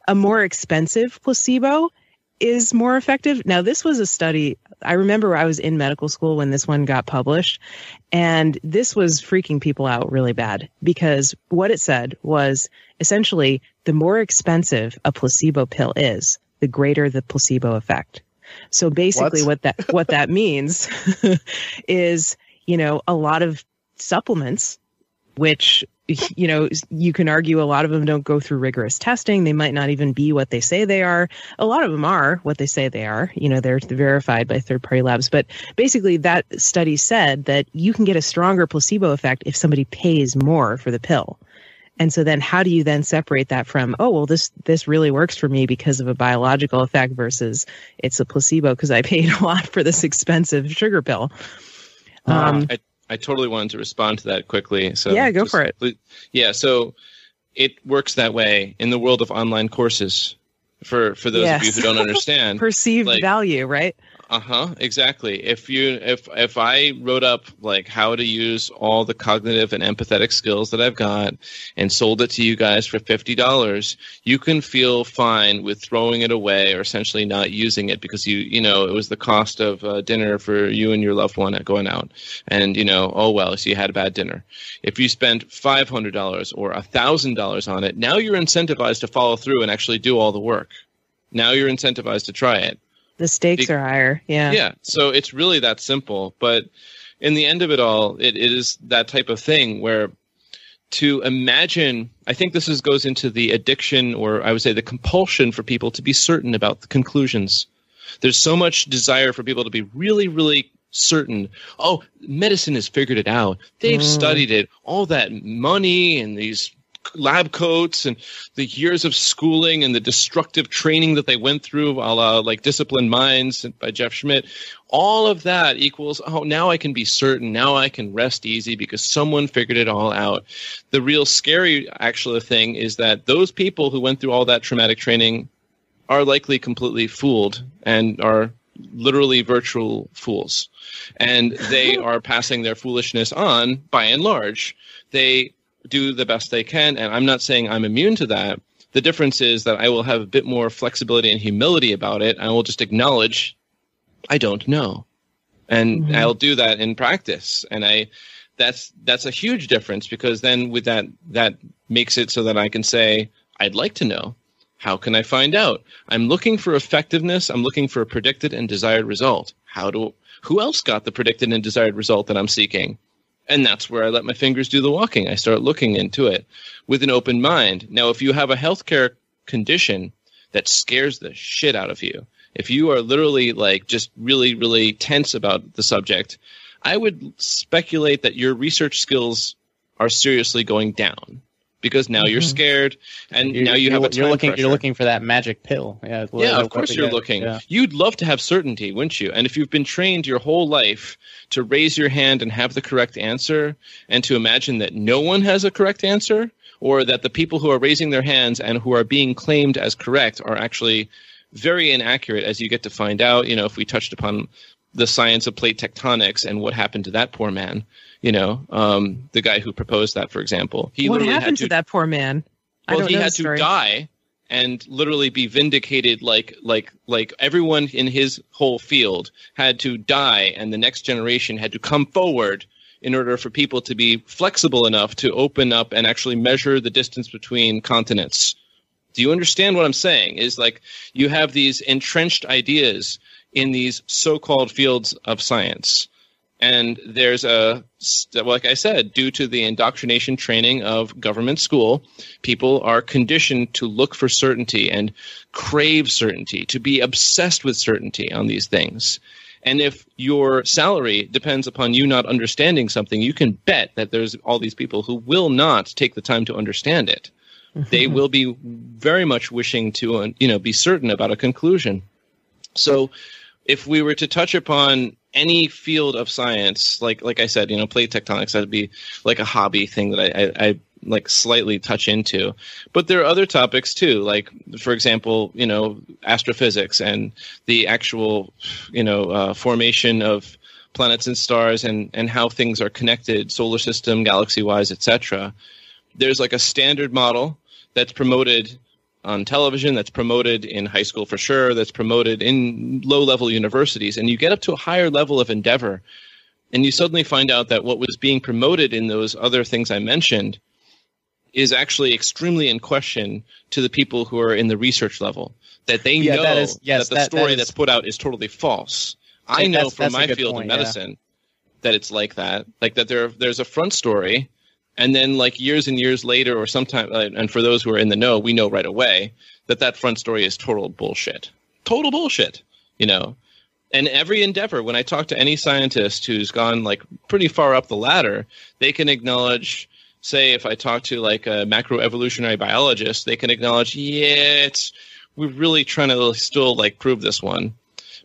a more expensive placebo is more effective. Now this was a study i remember i was in medical school when this one got published and this was freaking people out really bad because what it said was essentially the more expensive a placebo pill is the greater the placebo effect so basically what, that what that (laughs) means (laughs) is, you know, a lot of supplements which you know you can argue a lot of them don't go through rigorous testing. They might not even be what they say they are. A lot of them are what they say they are. You know they're verified by third party labs. But basically that study said that you can get a stronger placebo effect if somebody pays more for the pill and so then how do you then separate that from, oh, well, this, this really works for me because of a biological effect versus it's a placebo because I (laughs) paid a lot for this expensive sugar pill. Um, I, I totally wanted to respond to that quickly. So Yeah, go just- for it. Yeah, so it works that way in the world of online courses. For for those of you who don't (laughs) understand, perceived like- value, right? Uh huh. Exactly. If you if if I wrote up like how to use all the cognitive and empathetic skills that I've got and sold it to you guys for fifty dollars, you can feel fine with throwing it away or essentially not using it because you you know it was the cost of uh, dinner for you and your loved one at going out, and you know oh well, so you had a bad dinner. If you spent five hundred dollars or a thousand dollars on it, now you're incentivized to follow through and actually do all the work. Now you're incentivized to try it. The stakes Be- are higher. Yeah. Yeah. So it's really that simple. But in the end of it all, it, it is that type of thing where to imagine, I think this is, goes into the addiction or I would say the compulsion for people to be certain about the conclusions. There's so much desire for people to be really, really certain. Oh, medicine has figured it out. They've Mm. studied it. All that money and these lab coats and the years of schooling and the destructive training that they went through, a la like Disciplined Minds by Jeff Schmidt, all of that equals, oh, now I can be certain. Now I can rest easy because someone figured it all out. The real scary, actual thing is that those people who went through all that traumatic training are likely completely fooled and are literally virtual fools. And they (laughs) are passing their foolishness on by and large. They do the best they can. And I'm not saying I'm immune to that. The difference is that I will have a bit more flexibility and humility about it. I will just acknowledge I don't know. And Mhm. I'll do that in practice. And I that's that's a huge difference because then with that that makes it so that I can say, I'd like to know. How can I find out? I'm looking for effectiveness. I'm looking for a predicted and desired result. How do who else got the predicted and desired result that I'm seeking? And that's where I let my fingers do the walking. I start looking into it with an open mind. Now, if you have a healthcare condition that scares the shit out of you, if you are literally like just really, really tense about the subject, I would speculate that your research skills are seriously going down because now you're Mhm. scared and You're- now you have a time you're looking pressure. you're looking for that magic pill. Yeah, yeah, of course you're looking. yeah. You'd love to have certainty, wouldn't you? And if you've been trained your whole life to raise your hand and have the correct answer, and to imagine that no one has a correct answer, or that the people who are raising their hands and who are being claimed as correct are actually very inaccurate, as you get to find out. You know, if we touched upon the science of plate tectonics and what happened to that poor man, you know, um, the guy who proposed that, for example, he what literally had happened to to that poor man? I well, he had to die and literally be vindicated like like like everyone in his whole field had to die and the next generation had to come forward in order for people to be flexible enough to open up and actually measure the distance between continents. Do you understand what I'm saying? Is like you have these entrenched ideas in these so-called fields of science and there's a like i said due to the indoctrination training of government school people are conditioned to look for certainty and crave certainty to be obsessed with certainty on these things. And if your salary depends upon you not understanding something you can bet that there's all these people who will not take the time to understand it. They will be very much wishing to uh, you know be certain about a conclusion. So if we were to touch upon any field of science, like like I said, you know, plate tectonics that'd be like a hobby thing that I, I, I like slightly touch into. But there are other topics too, like for example, you know, astrophysics and the actual, you know, uh, formation of planets and stars and and how things are connected, solar system, galaxy wise, etc. There's like a standard model that's promoted on television, that's promoted in high school for sure, that's promoted in low level universities, and you get up to a higher level of endeavor, and you suddenly find out that what was being promoted in those other things I mentioned is actually extremely in question to the people who are in the research level. That they Yeah, know that is- yes, that the that- that story is- that's put out is totally false. I know that's- from my field point, in yeah. medicine that it's like that. Like that there there's a front story and then like years and years later or sometime uh, and for those who are in the know we know right away that that front story is total bullshit. Total bullshit you know? And every endeavor when i talk to any scientist who's gone like pretty far up the ladder they can acknowledge say if i talk to like a macroevolutionary biologist they can acknowledge yeah it's we're really trying to still like prove this one.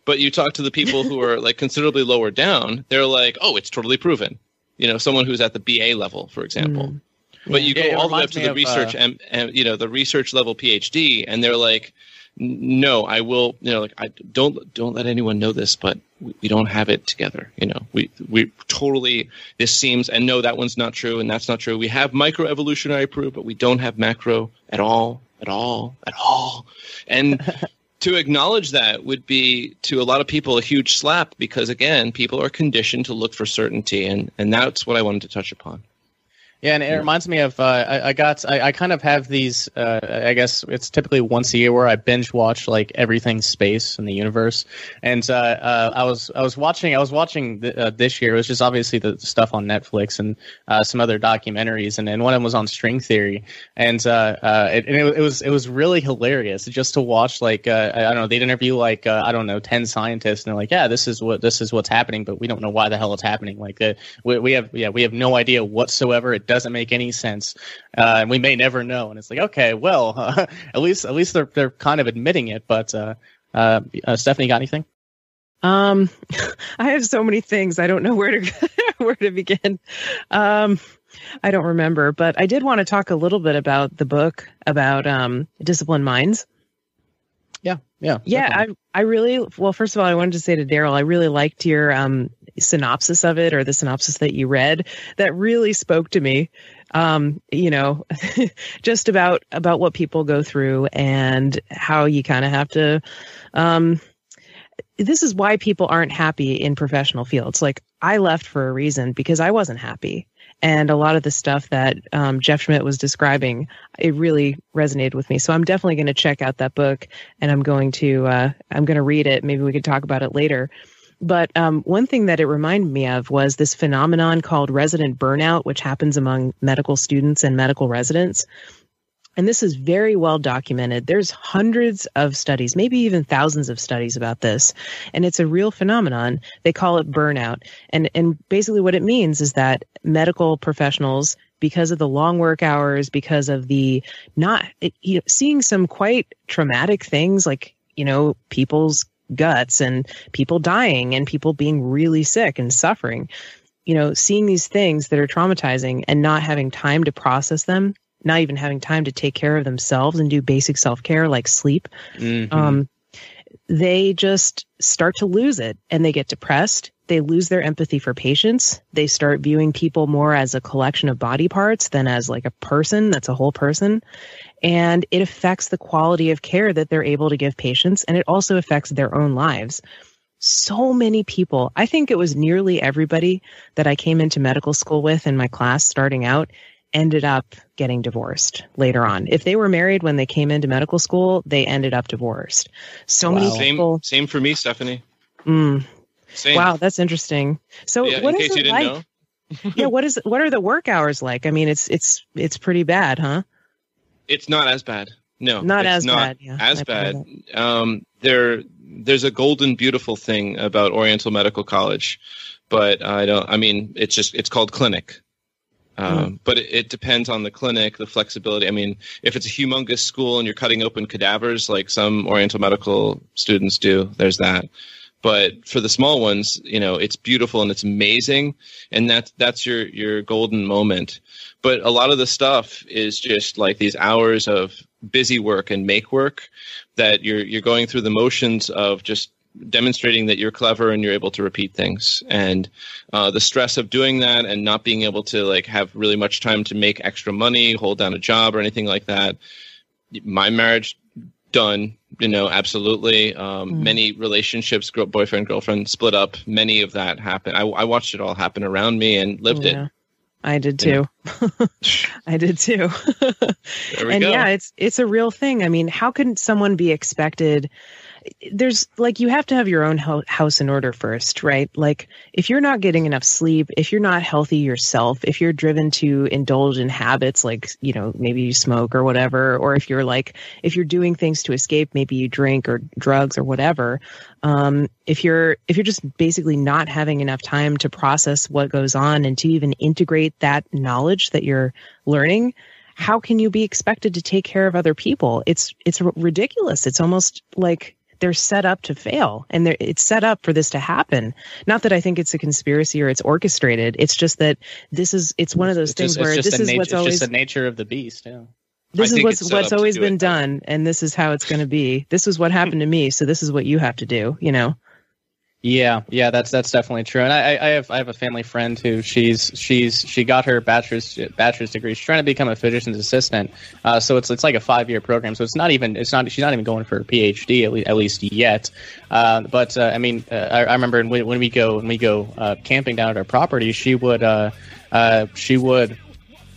But you talk to the people who are like considerably lower down they're like oh it's totally proven you know someone who's at the ba level for example. Mm. but you Yeah, go all the way up to me the of, research uh, and, and you know the research level phd and they're like no i will you know like i don't don't let anyone know this but we, we don't have it together you know. We we totally this seems and no that one's not true and that's not true. We have microevolutionary proof but we don't have macro at all at all at all. And (laughs) to acknowledge that would be to a lot of people a huge slap because again people are conditioned to look for certainty and and that's what i wanted to touch upon Yeah, and it reminds me of uh, I, I got I, I kind of have these. Uh, I guess it's typically once a year where I binge watch like everything space in the universe. And uh, uh, I was I was watching I was watching th- uh, this year. It was just obviously the stuff on Netflix and uh, some other documentaries, and, and one of them was on string theory. And uh, uh, it, and it, it was it was really hilarious just to watch. Like uh, I don't know, they'd interview like uh, I don't know ten scientists, and they're like, yeah, this is what this is what's happening, but we don't know why the hell it's happening. Like uh, we, we have yeah we have no idea whatsoever. It doesn't make any sense, uh, and we may never know. And it's like, okay, well, uh, (laughs) at least at least they're they're kind of admitting it. But uh, uh, uh, Stephanie, got anything? Um, (laughs) I have so many things. I don't know where to (laughs) where to begin. Um, I don't remember, but I did want to talk a little bit about the book about um, disciplined minds. Yeah, yeah, Yeah, definitely. I I really well. First of all, I wanted to say to Darrell, I really liked your um, synopsis of it, or the synopsis that you read. That really spoke to me. Um, you know, (laughs) just about about what people go through and how you kind of have to. Um, this is why people aren't happy in professional fields. Like I left for a reason because I wasn't happy. And a lot of the stuff that um, Jeff Schmidt was describing, it really resonated with me. So I'm definitely going to check out that book, and I'm going to uh, I'm going to read it. Maybe we could talk about it later. But um, one thing that it reminded me of was this phenomenon called resident burnout, which happens among medical students and medical residents. and this is very well documented. There's hundreds of studies, maybe even thousands of studies about this, and it's a real phenomenon. They call it burnout. And and basically what it means is that medical professionals because of the long work hours, because of the not you know, seeing some quite traumatic things like, you know, people's guts and people dying and people being really sick and suffering. You know, seeing these things that are traumatizing and not having time to process them not even having time to take care of themselves and do basic self care like sleep, mm-hmm. um, they just start to lose it and they get depressed. They lose their empathy for patients. They start viewing people more as a collection of body parts than as like a person that's a whole person. And it affects the quality of care that they're able to give patients. And it also affects their own lives so many people. I think it was nearly everybody that I came into medical school with in my class starting out ended up getting divorced later on. If they were married when they came into medical school, they ended up divorced. So wow. many people. Same, same for me, Stephanie. Mm. Same. Wow, that's interesting. So, yeah, what is it like? (laughs) yeah, what is what are the work hours like? I mean, it's it's it's pretty bad, huh? It's not as bad. No, not as not bad. Yeah, as bad. Um, there, there's a golden beautiful thing about Oriental Medical College, but I don't. I mean, it's just it's called clinic. Um, mm. But it, it, depends on the clinic, the flexibility. I mean, if it's a humongous school and you're cutting open cadavers like some Oriental medical students do, there's that. But for the small ones, you know, it's beautiful and it's amazing, and that's that's your your golden moment. But a lot of the stuff is just like these hours of busy work and make work that you're you're going through the motions of just demonstrating that you're clever and you're able to repeat things and uh, the stress of doing that and not being able to like have really much time to make extra money hold down a job or anything like that my marriage done you know absolutely um, mm. many relationships girl, boyfriend girlfriend split up many of that happened I, I watched it all happen around me and lived yeah. it (laughs) I did too. I did too. and go. yeah, it's it's a real thing. I mean, how can someone be expected there's like you have to have your own house in order first, right? Like if you're not getting enough sleep, if you're not healthy yourself, if you're driven to indulge in habits like, you know, maybe you smoke or whatever, or if you're like if you're doing things to escape, maybe you drink or drugs or whatever, um, if you're if you're just basically not having enough time to process what goes on and to even integrate that knowledge that you're learning, how can you be expected to take care of other people? It's it's ridiculous. It's almost like they're set up to fail and it's set up for this to happen. Not that I think it's a conspiracy or it's orchestrated. It's just that this is, it's one of those it's things just, where this is nature, what's always the nature of the beast. Yeah. This I is what's what's always been done, and this is how it's going to be. This is what happened to me, so this is what you have to do. You know. Yeah, yeah, that's that's definitely true. And I, I have I have a family friend who she's she's she got her bachelor's bachelor's degree. She's trying to become a physician's assistant. Uh, so it's it's like a five year program. So it's not even it's not she's not even going for a PhD at least, at least yet. Uh, but uh, I mean, uh, I, I, remember when, when we go when we go uh, camping down at our property, she would uh, she would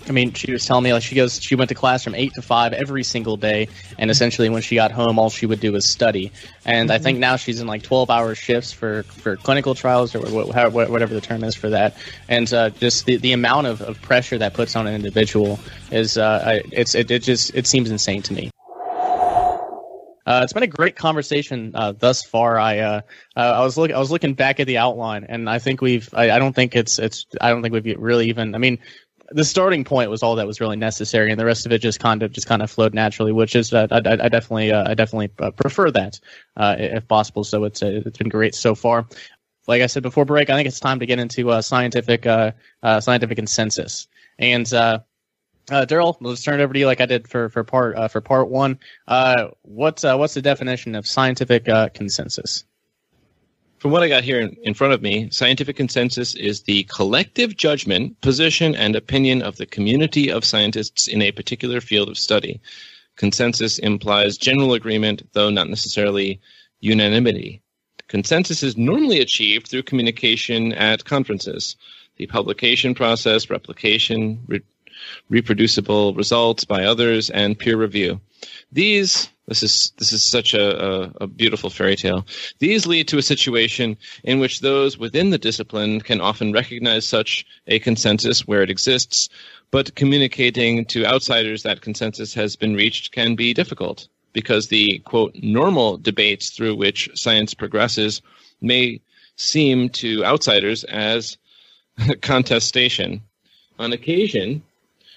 I mean, she was telling me like she goes, she went to class from eight to five every single day, and essentially when she got home, all she would do was study. And mm-hmm. I think now she's in like twelve hour shifts for for clinical trials or whatever the term is for that. And uh, just the, the amount of, of pressure that puts on an individual is uh, it's it, it just it seems insane to me. Uh, it's been a great conversation uh, thus far. I uh, uh I was look I was looking back at the outline, and I think we've I, I, don't think it's it's I don't think we've really even I mean the starting point was all that was really necessary, and the rest of it just kind of just kind of flowed naturally, which is uh, I, I, definitely uh, I definitely uh, prefer that uh, if possible. So it's uh, it's been great so far. Like I said before break, I think it's time to get into scientific scientific consensus. And Darrell, let's turn it over to you, like I did for for part for part one. what's what's the definition of scientific consensus? From what I got here in, in, front of me, scientific consensus is the collective judgment, position, and opinion of the community of scientists in a particular field of study. Consensus implies general agreement, though not necessarily unanimity. Consensus is normally achieved through communication at conferences. The publication process, replication, re- reproducible results by others, and peer review. These this is this is such a, a, a, beautiful fairy tale. These lead to a situation in which those within the discipline can often recognize such a consensus where it exists, but communicating to outsiders that consensus has been reached can be difficult because the quote normal debates through which science progresses may seem to outsiders as (laughs) contestation. On occasion,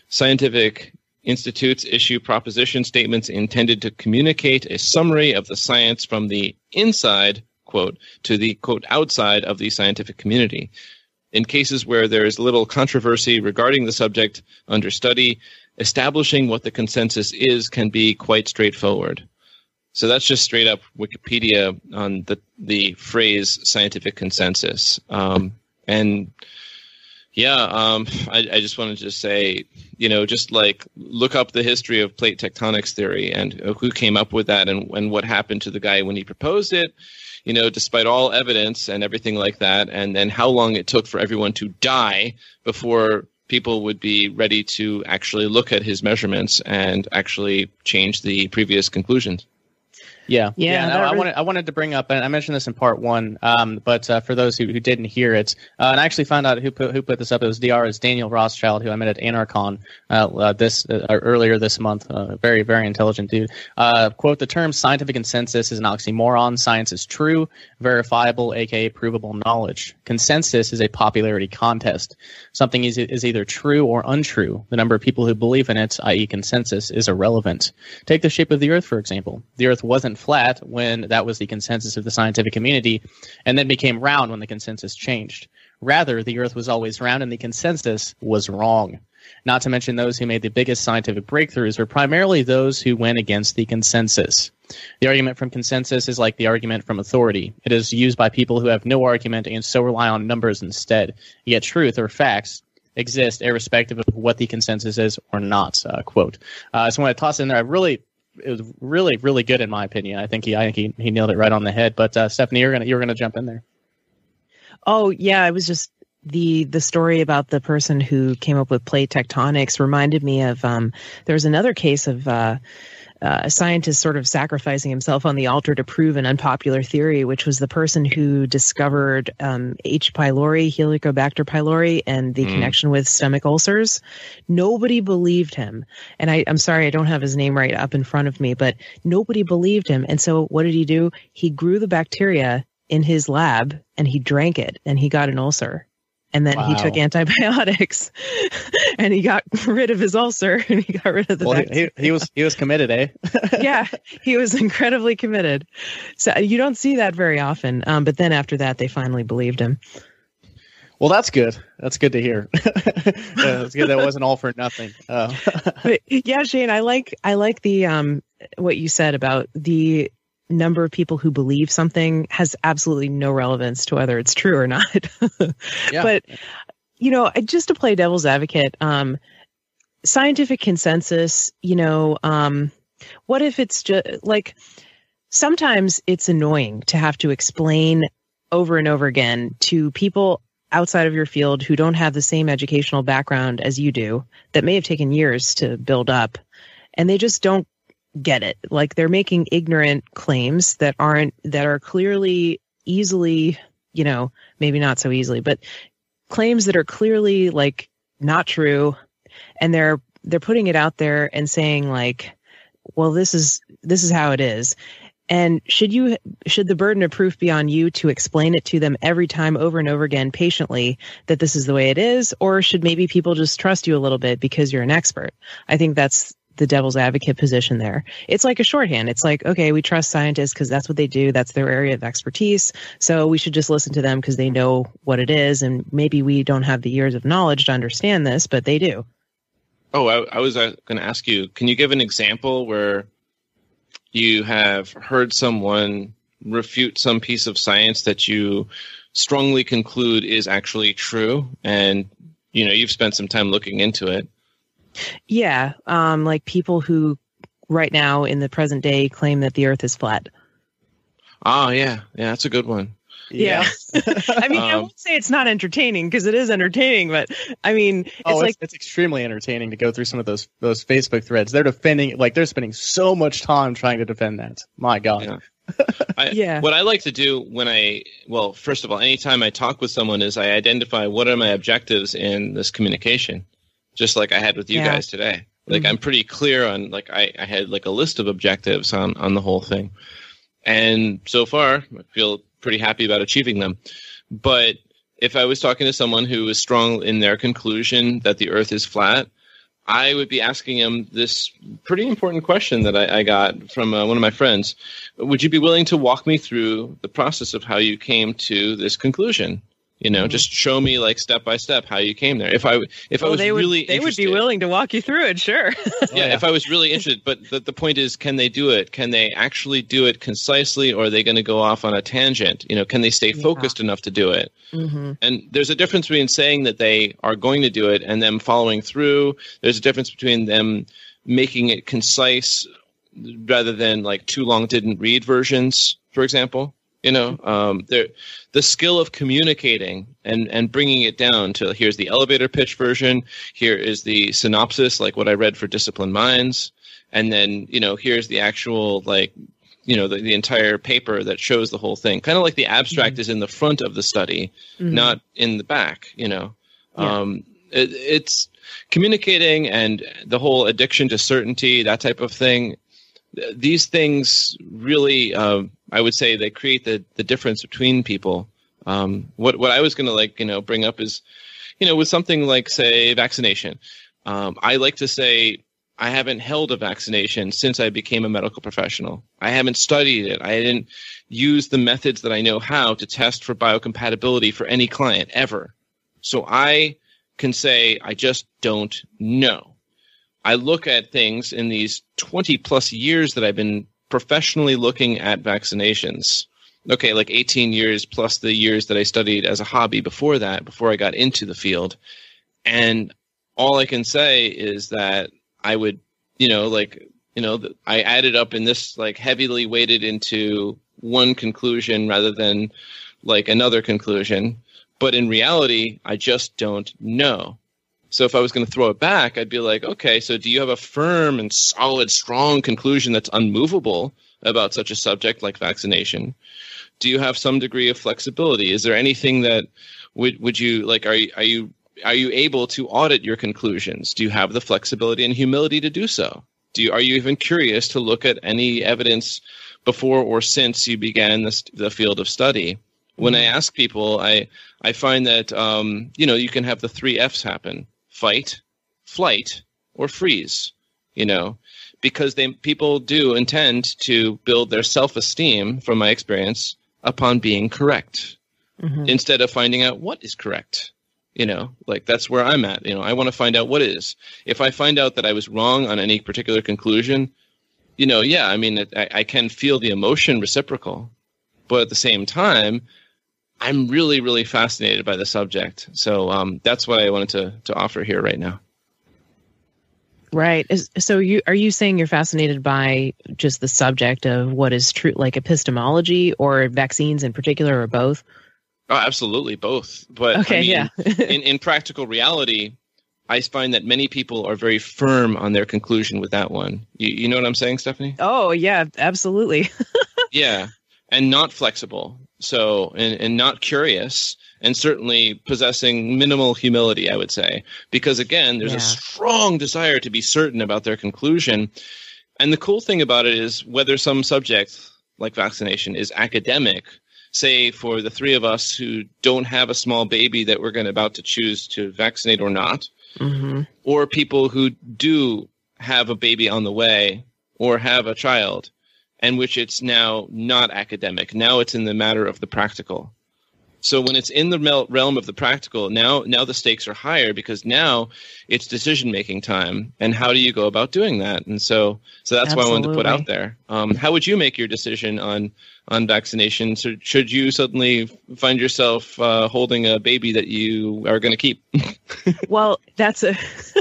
scientific institutes issue proposition statements intended to communicate a summary of the science from the inside quote to the quote outside of the scientific community. In cases where there is little controversy regarding the subject under study establishing what the consensus is can be quite straightforward. So that's just straight up wikipedia on the the phrase scientific consensus. Um, and yeah, um, I, I, just wanted to say, you know, just like look up the history of plate tectonics theory and who came up with that and, and what happened to the guy when he proposed it, you know, despite all evidence and everything like that, and then how long it took for everyone to die before people would be ready to actually look at his measurements and actually change the previous conclusions. Yeah, yeah. yeah no, I wanted I wanted to bring up, and I mentioned this in part one, um, but uh, for those who, who didn't hear it, uh, and I actually found out who put who put this up. It was DR. Daniel Rothschild, who I met at Anarchon uh, uh this uh, earlier this month. Uh, very very intelligent dude. quote: The term scientific consensus is an oxymoron. Science is true, verifiable, aka provable knowledge. Consensus is a popularity contest. Something is is either true or untrue. The number of people who believe in it, i.e., consensus, is irrelevant. Take the shape of the Earth for example. The Earth wasn't flat when that was the consensus of the scientific community, and then became round when the consensus changed. Rather, the Earth was always round and the consensus was wrong. Not to mention those who made the biggest scientific breakthroughs were primarily those who went against the consensus. The argument from consensus is like the argument from authority. It is used by people who have no argument and so rely on numbers instead. Yet truth or facts exist irrespective of what the consensus is or not. Uh, quote. Uh, so when I toss in there, I really it was really really good in my opinion. I think he I think he, he nailed it right on the head. But uh, Stephanie, you're gonna you're gonna jump in there. Oh yeah, I was just the the story about the person who came up with plate tectonics reminded me of um, there was another case of uh, uh, a scientist sort of sacrificing himself on the altar to prove an unpopular theory, which was the person who discovered um, H. pylori, Helicobacter pylori, and the mm. connection with stomach ulcers. Nobody believed him. And I, I'm sorry, I don't have his name right up in front of me, but nobody believed him. And so what did he do? He grew the bacteria in his lab and he drank it and he got an ulcer and then wow. he took antibiotics (laughs) and he got rid of his ulcer and he got rid of the well, he, he, was he was committed eh? (laughs) Yeah he was incredibly committed. So you don't see that very often um, but then after that they finally believed him. Well that's good. That's good to hear. (laughs) Yeah, it's good that wasn't all for nothing. Uh. yeah shane i like i like the um what you said about the number of people who believe something has absolutely no relevance to whether it's true or not. (laughs) yeah. But you know, just to play devil's advocate, um, scientific consensus, you know, um, what if it's just like sometimes it's annoying to have to explain over and over again to people outside of your field who don't have the same educational background as you do that may have taken years to build up and they just don't get it. Like they're making ignorant claims that aren't that are clearly easily, you know, maybe not so easily, but claims that are clearly like not true. And they're they're putting it out there and saying like well this is this is how it is. And should you should the burden of proof be on you to explain it to them every time over and over again patiently that this is the way it is? Or should maybe people just trust you a little bit because you're an expert? I think that's the devil's advocate position there. It's like a shorthand. It's like, okay, we trust scientists because that's what they do. That's their area of expertise. So we should just listen to them because they know what it is. And maybe we don't have the years of knowledge to understand this, but they do. Oh, I, I was uh, going to ask you, can you give an example where you have heard someone refute some piece of science that you strongly conclude is actually true and you know you've spent some time looking into it yeah, um, like people who right now in the present day claim that the Earth is flat. Oh yeah, yeah, that's a good one. Yeah, yeah. (laughs) I mean, um, I won't say it's not entertaining because it is entertaining, but I mean, it's oh, like it's, it's, extremely entertaining to go through some of those those Facebook threads. They're defending, like they're spending so much time trying to defend that. My God. Yeah. (laughs) I, yeah. What I like to do when I, well, first of all, anytime I talk with someone is I identify what are my objectives in this communication just like I had with you Yeah. guys today. Like Mhm. I'm pretty clear on like I, I had like a list of objectives on on the whole thing, and so far I feel pretty happy about achieving them. But if I was talking to someone who was strong in their conclusion that the Earth is flat, I would be asking him this pretty important question that I, I got from uh, one of my friends. Would you be willing to walk me through the process of how you came to this conclusion? You know, Mhm. just show me like step by step how you came there. If I if I was they would really they would be willing to walk you through it, sure. yeah, (laughs) yeah. if I was really interested, but the, the point is, can they do it? Can they actually do it concisely, or are they going to go off on a tangent? You know, can they stay Yeah. focused enough to do it? hmm And there's a difference between saying that they are going to do it and them following through. There's a difference between them making it concise rather than like too long didn't read versions, for example. You know, um, the skill of communicating and, and bringing it down to here's the elevator pitch version, here is the synopsis, like what I read for Disciplined Minds, and then you know here's the actual like you know the, the entire paper that shows the whole thing. Kind of like the abstract is in the front of the study, Mhm. not in the back you know Yeah. um it, it's communicating and the whole addiction to certainty that type of thing th- these things really um, i would say they create the the difference between people um what what i was going to like you know bring up is you know with something like say vaccination um i like to say I haven't held a vaccination since I became a medical professional. I haven't studied it. I didn't use the methods that I know how to test for biocompatibility for any client ever. So I can say I just don't know. I look at things in these 20 plus years that I've been professionally looking at vaccinations. Okay, like 18 years plus the years that I studied as a hobby before that, before I got into the field. And all I can say is that I would, you know, like, you know, I added up in this like heavily weighted into one conclusion rather than like another conclusion. But in reality, I just don't know. So if I was going to throw it back, I'd be like, okay, so do you have a firm and solid, strong conclusion that's unmovable about such a subject like vaccination? Do you have some degree of flexibility? Is there anything that would would you like? Are you are you are you able to audit your conclusions? Do you have the flexibility and humility to do so? Do you are you even curious to look at any evidence before or since you began this, the field of study? When I ask people, I I find that um, you know you can have the three Fs happen: fight, flight, or freeze. You know, because they people do intend to build their self esteem, from my experience, upon being correct Mhm. instead of finding out what is correct. You know, like that's where I'm at. You know, I want to find out what is. If I find out that I was wrong on any particular conclusion, you know, yeah, I mean, I, I can feel the emotion reciprocal, but at the same time, I'm really, really fascinated by the subject. So um, that's what I wanted to to offer here right now. Right. So you are you saying you're fascinated by just the subject of what is true, like epistemology or vaccines in particular, or both? Oh, absolutely, both. But I Okay. mean, yeah. (laughs) in, in practical reality, I find that many people are very firm on their conclusion with that one. You, you know what I'm saying, Stephanie? oh yeah, absolutely. (laughs) yeah, and not flexible. So, and, and not curious, and certainly possessing minimal humility, I would say, because again, there's Yeah. a strong desire to be certain about their conclusion. And the cool thing about it is whether some subject like vaccination is academic, say for the three of us who don't have a small baby that we're going to about to choose to vaccinate or not, hmm or people who do have a baby on the way or have a child and which it's now not academic. Now it's in the matter of the practical so when it's in the realm of the practical now now the stakes are higher because now it's decision making time. And how do you go about doing that? And so so that's what i wanted to put out there. Um, how would you make your decision on on vaccination? So should you suddenly find yourself uh, holding a baby that you are going to keep? (laughs) Well, that's a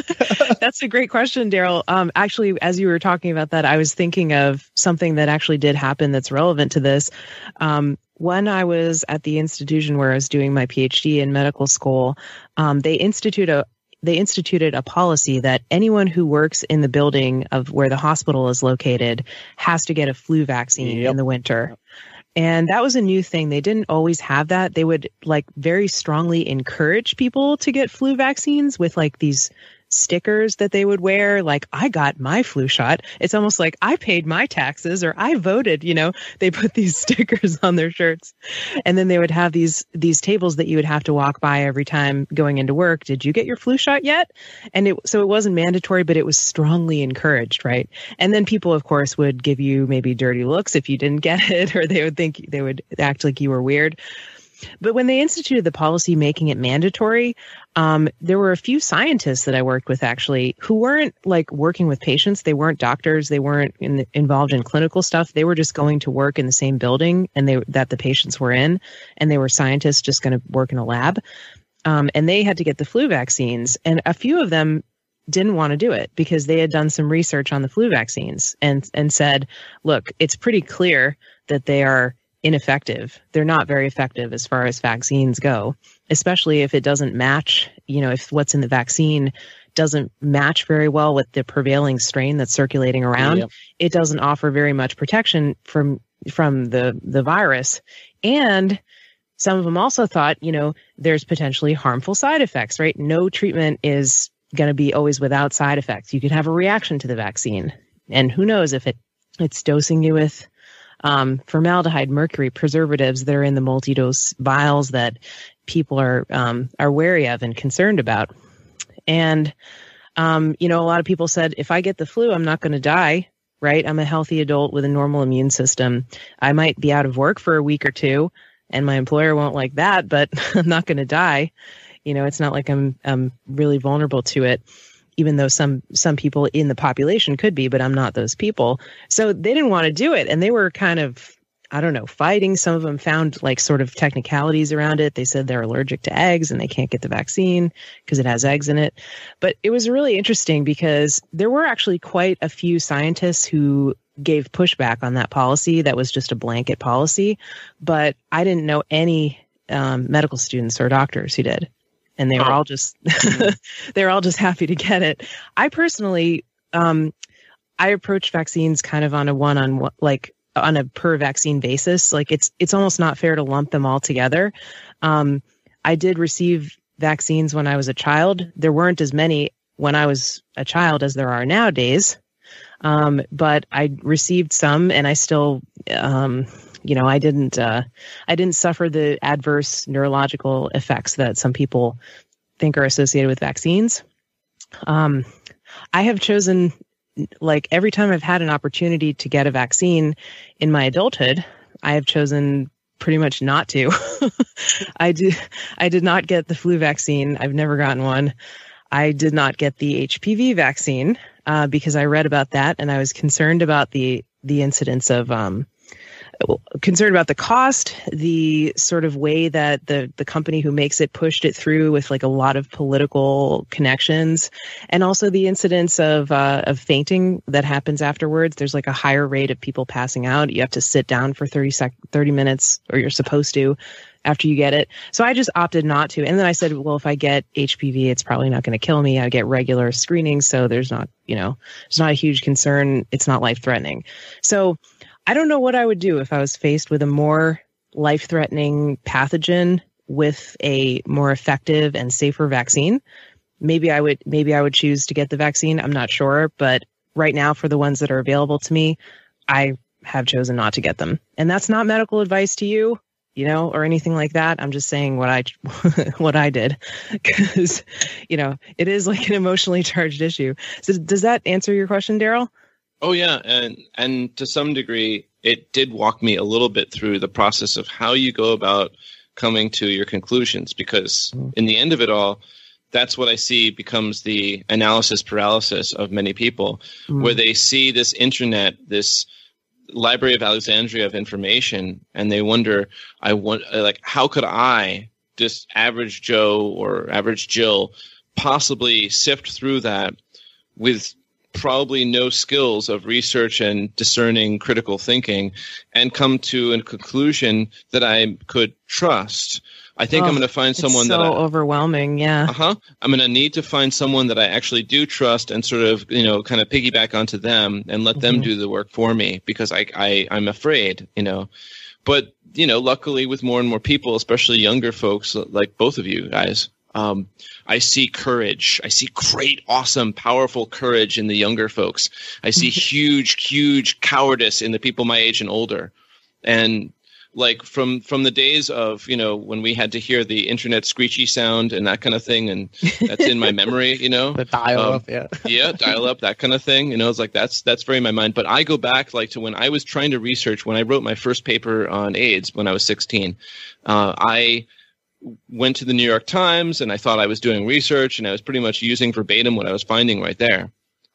(laughs) that's a great question, Darrell. Um, actually, as you were talking about that, I was thinking of something that actually did happen that's relevant to this. Um, when I was at the institution where I was doing my PhD in medical school, um, they institute a they instituted a policy that anyone who works in the building of where the hospital is located has to get a flu vaccine Yep. in the winter. And that was a new thing. They didn't always have that. They would like very strongly encourage people to get flu vaccines with like these stickers that they would wear, like I got my flu shot. It's almost like I paid my taxes or I voted, you know. (laughs) They put these (laughs) stickers on their shirts. And then they would have these these tables that you would have to walk by every time going into work. Did you get your flu shot yet? And it so it wasn't mandatory, but it was strongly encouraged, right? And then people of course would give you maybe dirty looks if you didn't (laughs) get it or they would think they would act like you were weird. But when they instituted the policy making it mandatory, um, there were a few scientists that I worked with actually who weren't like working with patients. They weren't doctors. They weren't in the, involved in clinical stuff. They were just going to work in the same building and they that the patients were in, and they were scientists just going to work in a lab. Um, and they had to get the flu vaccines, and a few of them didn't want to do it because they had done some research on the flu vaccines and and said, look, it's pretty clear that they are ineffective. They're not very effective as far as vaccines go, especially if it doesn't match, you know, if what's in the vaccine doesn't match very well with the prevailing strain that's circulating around, it doesn't offer very much protection from from the the virus. And some of them also thought, you know, there's potentially harmful side effects, right? No treatment is going to be always without side effects. You could have a reaction to the vaccine. And who knows if it it's dosing you with um, formaldehyde, mercury, preservatives that are in the multi-dose vials that people are um, are wary of and concerned about. And um, you know, a lot of people said, if I get the flu, I'm not going to die. Right? I'm a healthy adult with a normal immune system. I might be out of work for a week or two, and my employer won't like that, but (laughs) I'm not going to die. You know, it's not like I'm I'm really vulnerable to it even though some some people in the population could be, but I'm not those people. So they didn't want to do it, and they were kind of I don't know, fighting. Some of them found like sort of technicalities around it. They said they're allergic to eggs and they can't get the vaccine because it has eggs in it. But it was really interesting because there were actually quite a few scientists who gave pushback on that policy that was just a blanket policy. But I didn't know any um, medical students or doctors who did and they were oh. all just mm-hmm. (laughs) they were all just happy to get it. I personally, um, I approach vaccines kind of on a one on one like on a per vaccine basis. Like it's it's almost not fair to lump them all together. Um, I did receive vaccines when I was a child. There weren't as many when I was a child as there are nowadays. Um, but I received some, and I still um, you know, I didn't uh, I didn't suffer the adverse neurological effects that some people think are associated with vaccines. Um, I have chosen like every time I've had an opportunity to get a vaccine in my adulthood, I have chosen pretty much not to. (laughs) I did I did not get the flu vaccine. I've never gotten one. I did not get the HPV vaccine uh, because I read about that and I was concerned about the the incidence of um, concerned about the cost, the sort of way that the the company who makes it pushed it through with like a lot of political connections, and also the incidence of uh, of fainting that happens afterwards. There's like a higher rate of people passing out. You have to sit down for 30 sec- 30 minutes, or you're supposed to after you get it. So I just opted not to. And then I said, well, if I get HPV, it's probably not going to kill me. I get regular screening, so there's not, you know, it's not a huge concern. It's not life threatening. So I don't know what I would do if I was faced with a more life threatening pathogen with a more effective and safer vaccine. Maybe I would maybe I would choose to get the vaccine. I'm not sure, but right now for the ones that are available to me, I have chosen not to get them. And that's not medical advice to you, you know, or anything like that. I'm just saying what I (laughs) what I did (laughs) cuz you know, it is like an emotionally charged issue. So does that answer your question, Darrell? Oh yeah, and and to some degree, it did walk me a little bit through the process of how you go about coming to your conclusions. Because mm. in the end of it all, that's what I see becomes the analysis paralysis of many people, mm. where they see this internet, this Library of Alexandria of information, and they wonder, I want like how could I, this average Joe or average Jill, possibly sift through that with probably no skills of research and discerning critical thinking and come to a conclusion that I could trust. I think oh, I'm going to find someone so that so overwhelming, yeah. Uh huh. I'm going to need to find someone that I actually do trust and sort of you know kind of piggyback onto them and let mm-hmm. them do the work for me because I I I'm afraid you know, but you know luckily with more and more people, especially younger folks like both of you guys, Um, I see courage. I see great, awesome, powerful courage in the younger folks. I see (laughs) huge, huge cowardice in the people my age and older. And like from from the days of you know when we had to hear the internet screechy sound and that kind of thing, and that's in my memory. You know, (laughs) the dial um, up, yeah, (laughs) yeah, dial up, that kind of thing. You know, it's like that's that's very in my mind. But I go back like to when I was trying to research when I wrote my first paper on AIDS when I was 16. Uh, I went to the New York Times and I thought I was doing research and I was pretty much using verbatim what I was finding right there.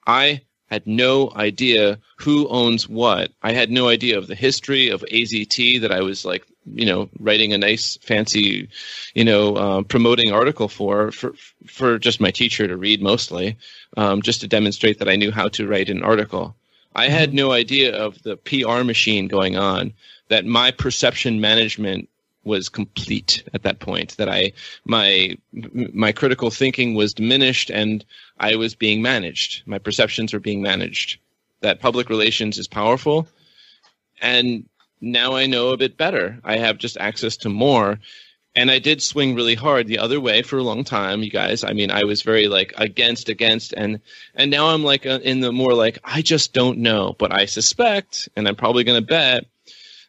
I had no idea who owns what. I had no idea of the history of AZT that I was like, you know, writing a nice, fancy, you know, uh, promoting article for, for, for just my teacher to read mostly, um, just to demonstrate that I knew how to write an article. I had mm-hmm. no idea of the PR machine going on, that my perception management was complete at that point that i my my critical thinking was diminished and i was being managed. My perceptions were being managed. That public relations is powerful and now i know a bit better. I have just access to more. And i did swing really hard the other way for a long time you guys. I mean i was very like against against and and now i'm like uh, in the more like i just don't know. But i suspect and i'm probably going to bet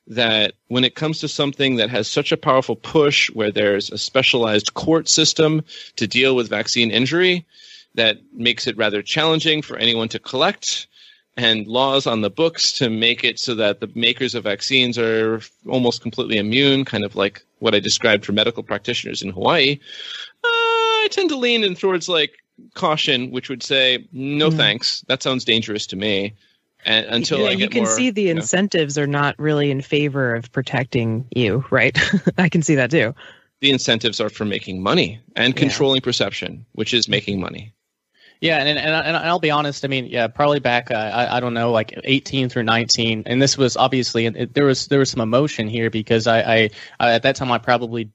that when it comes to something that has such a powerful push where there's a specialized court system to deal with vaccine injury that makes it rather challenging for anyone to collect and laws on the books to make it so that the makers of vaccines are almost completely immune, kind of like what I described for medical practitioners in Hawaii, uh, I tend to lean in towards like caution, which would say, no mm. thanks. That sounds dangerous to me and, until yeah, you can more, see the incentives know. are not really in favor of protecting you, right? (laughs) I can see that too. The incentives are for making money and controlling yeah. perception, which is making money. Yeah, and, and and I'll be honest. I mean, yeah, probably back. Uh, I I don't know, like 18 through 19, and this was obviously it, there was there was some emotion here because I, I, I at that time I probably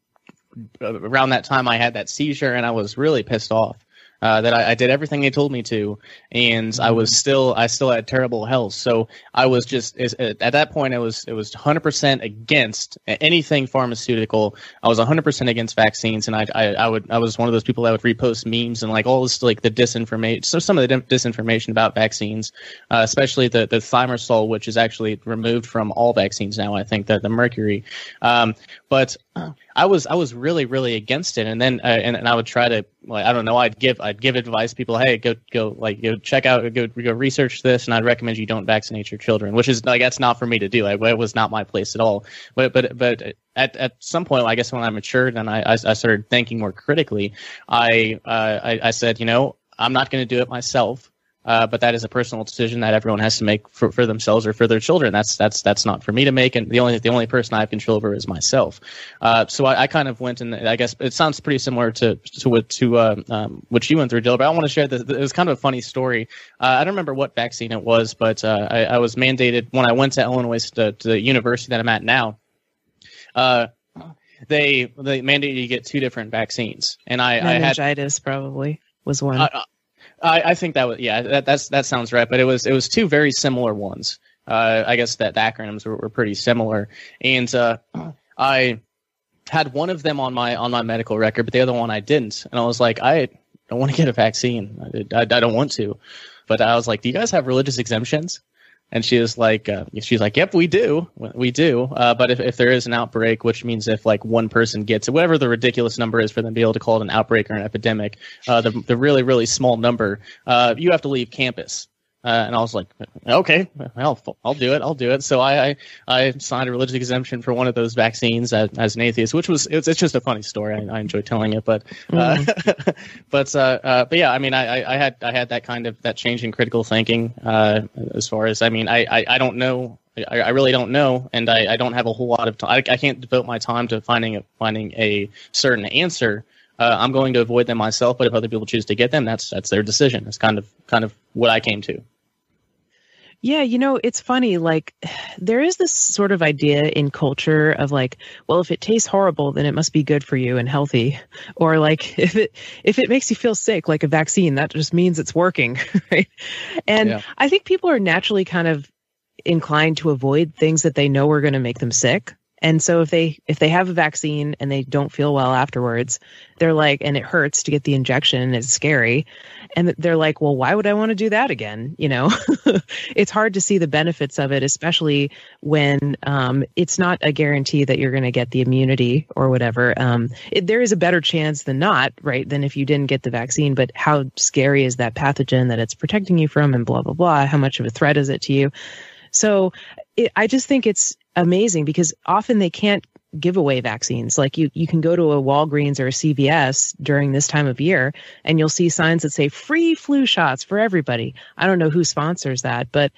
around that time I had that seizure and I was really pissed off uh, that I, I, did everything they told me to, and I was still I still had terrible health. So I was just at that point I was it was 100 percent against anything pharmaceutical. I was 100 percent against vaccines, and I, I, I would I was one of those people that would repost memes and like all this like the disinformation. So some of the disinformation about vaccines, uh, especially the the thimerosal, which is actually removed from all vaccines now. I think that the mercury, um, but I was I was really really against it, and then uh, and, and I would try to like I don't know I'd give I'd give advice people hey go go like go check out go go research this, and I'd recommend you don't vaccinate your children, which is like that's not for me to do. Like, it was not my place at all. But but but at at some point, I guess when I matured and I I, I started thinking more critically, I uh, I, I said you know I'm not going to do it myself. Uh, but that is a personal decision that everyone has to make for, for themselves or for their children. That's that's that's not for me to make, and the only the only person I have control over is myself. Uh, so I, I, kind of went, and I guess it sounds pretty similar to to what to uh, um, what you went through, Jill. But I want to share this. It was kind of a funny story. Uh, I don't remember what vaccine it was, but uh, I, I, was mandated when I went to Illinois to, to, the university that I'm at now. they they mandated you get two different vaccines, and I, meningitis I had, probably was one. I, I think that was yeah that that's that sounds right, but it was it was two very similar ones. Uh, I guess that the acronyms were, were pretty similar, and uh, I had one of them on my on my medical record, but the other one I didn't, and I was like, I don't want to get a vaccine. I, I, I don't want to, but I was like, do you guys have religious exemptions? And she was like, uh, she's like, yep, we do, we do. Uh, but if, if there is an outbreak, which means if like one person gets whatever the ridiculous number is for them to be able to call it an outbreak or an epidemic, uh, the the really really small number, uh, you have to leave campus. Uh, and I was like, okay, I'll, I'll do it. I'll do it. So I, I, I signed a religious exemption for one of those vaccines as, as an atheist, which was, it's, it's just a funny story. I, I enjoy telling it, but, uh, mm. (laughs) but, uh, uh, but yeah, I mean, I, I had, I had that kind of, that change in critical thinking, uh, as far as, I mean, I, I, I don't know, I, I really don't know. And I, I don't have a whole lot of time. I, I can't devote my time to finding a, finding a certain answer. Uh, I'm going to avoid them myself, but if other people choose to get them, that's that's their decision. That's kind of kind of what I came to. Yeah, you know, it's funny. Like, there is this sort of idea in culture of like, well, if it tastes horrible, then it must be good for you and healthy, (laughs) or like (laughs) if it if it makes you feel sick, like a vaccine, that just means it's working, (laughs) right? And yeah. I think people are naturally kind of inclined to avoid things that they know are going to make them sick. And so if they if they have a vaccine and they don't feel well afterwards, they're like and it hurts to get the injection, and it's scary. And they're like, "Well, why would I want to do that again?" You know. (laughs) it's hard to see the benefits of it especially when um, it's not a guarantee that you're going to get the immunity or whatever. Um, it, there is a better chance than not, right, than if you didn't get the vaccine, but how scary is that pathogen that it's protecting you from and blah blah blah, how much of a threat is it to you? So it, I just think it's amazing because often they can't give away vaccines. Like you, you can go to a Walgreens or a CVS during this time of year and you'll see signs that say free flu shots for everybody. I don't know who sponsors that, but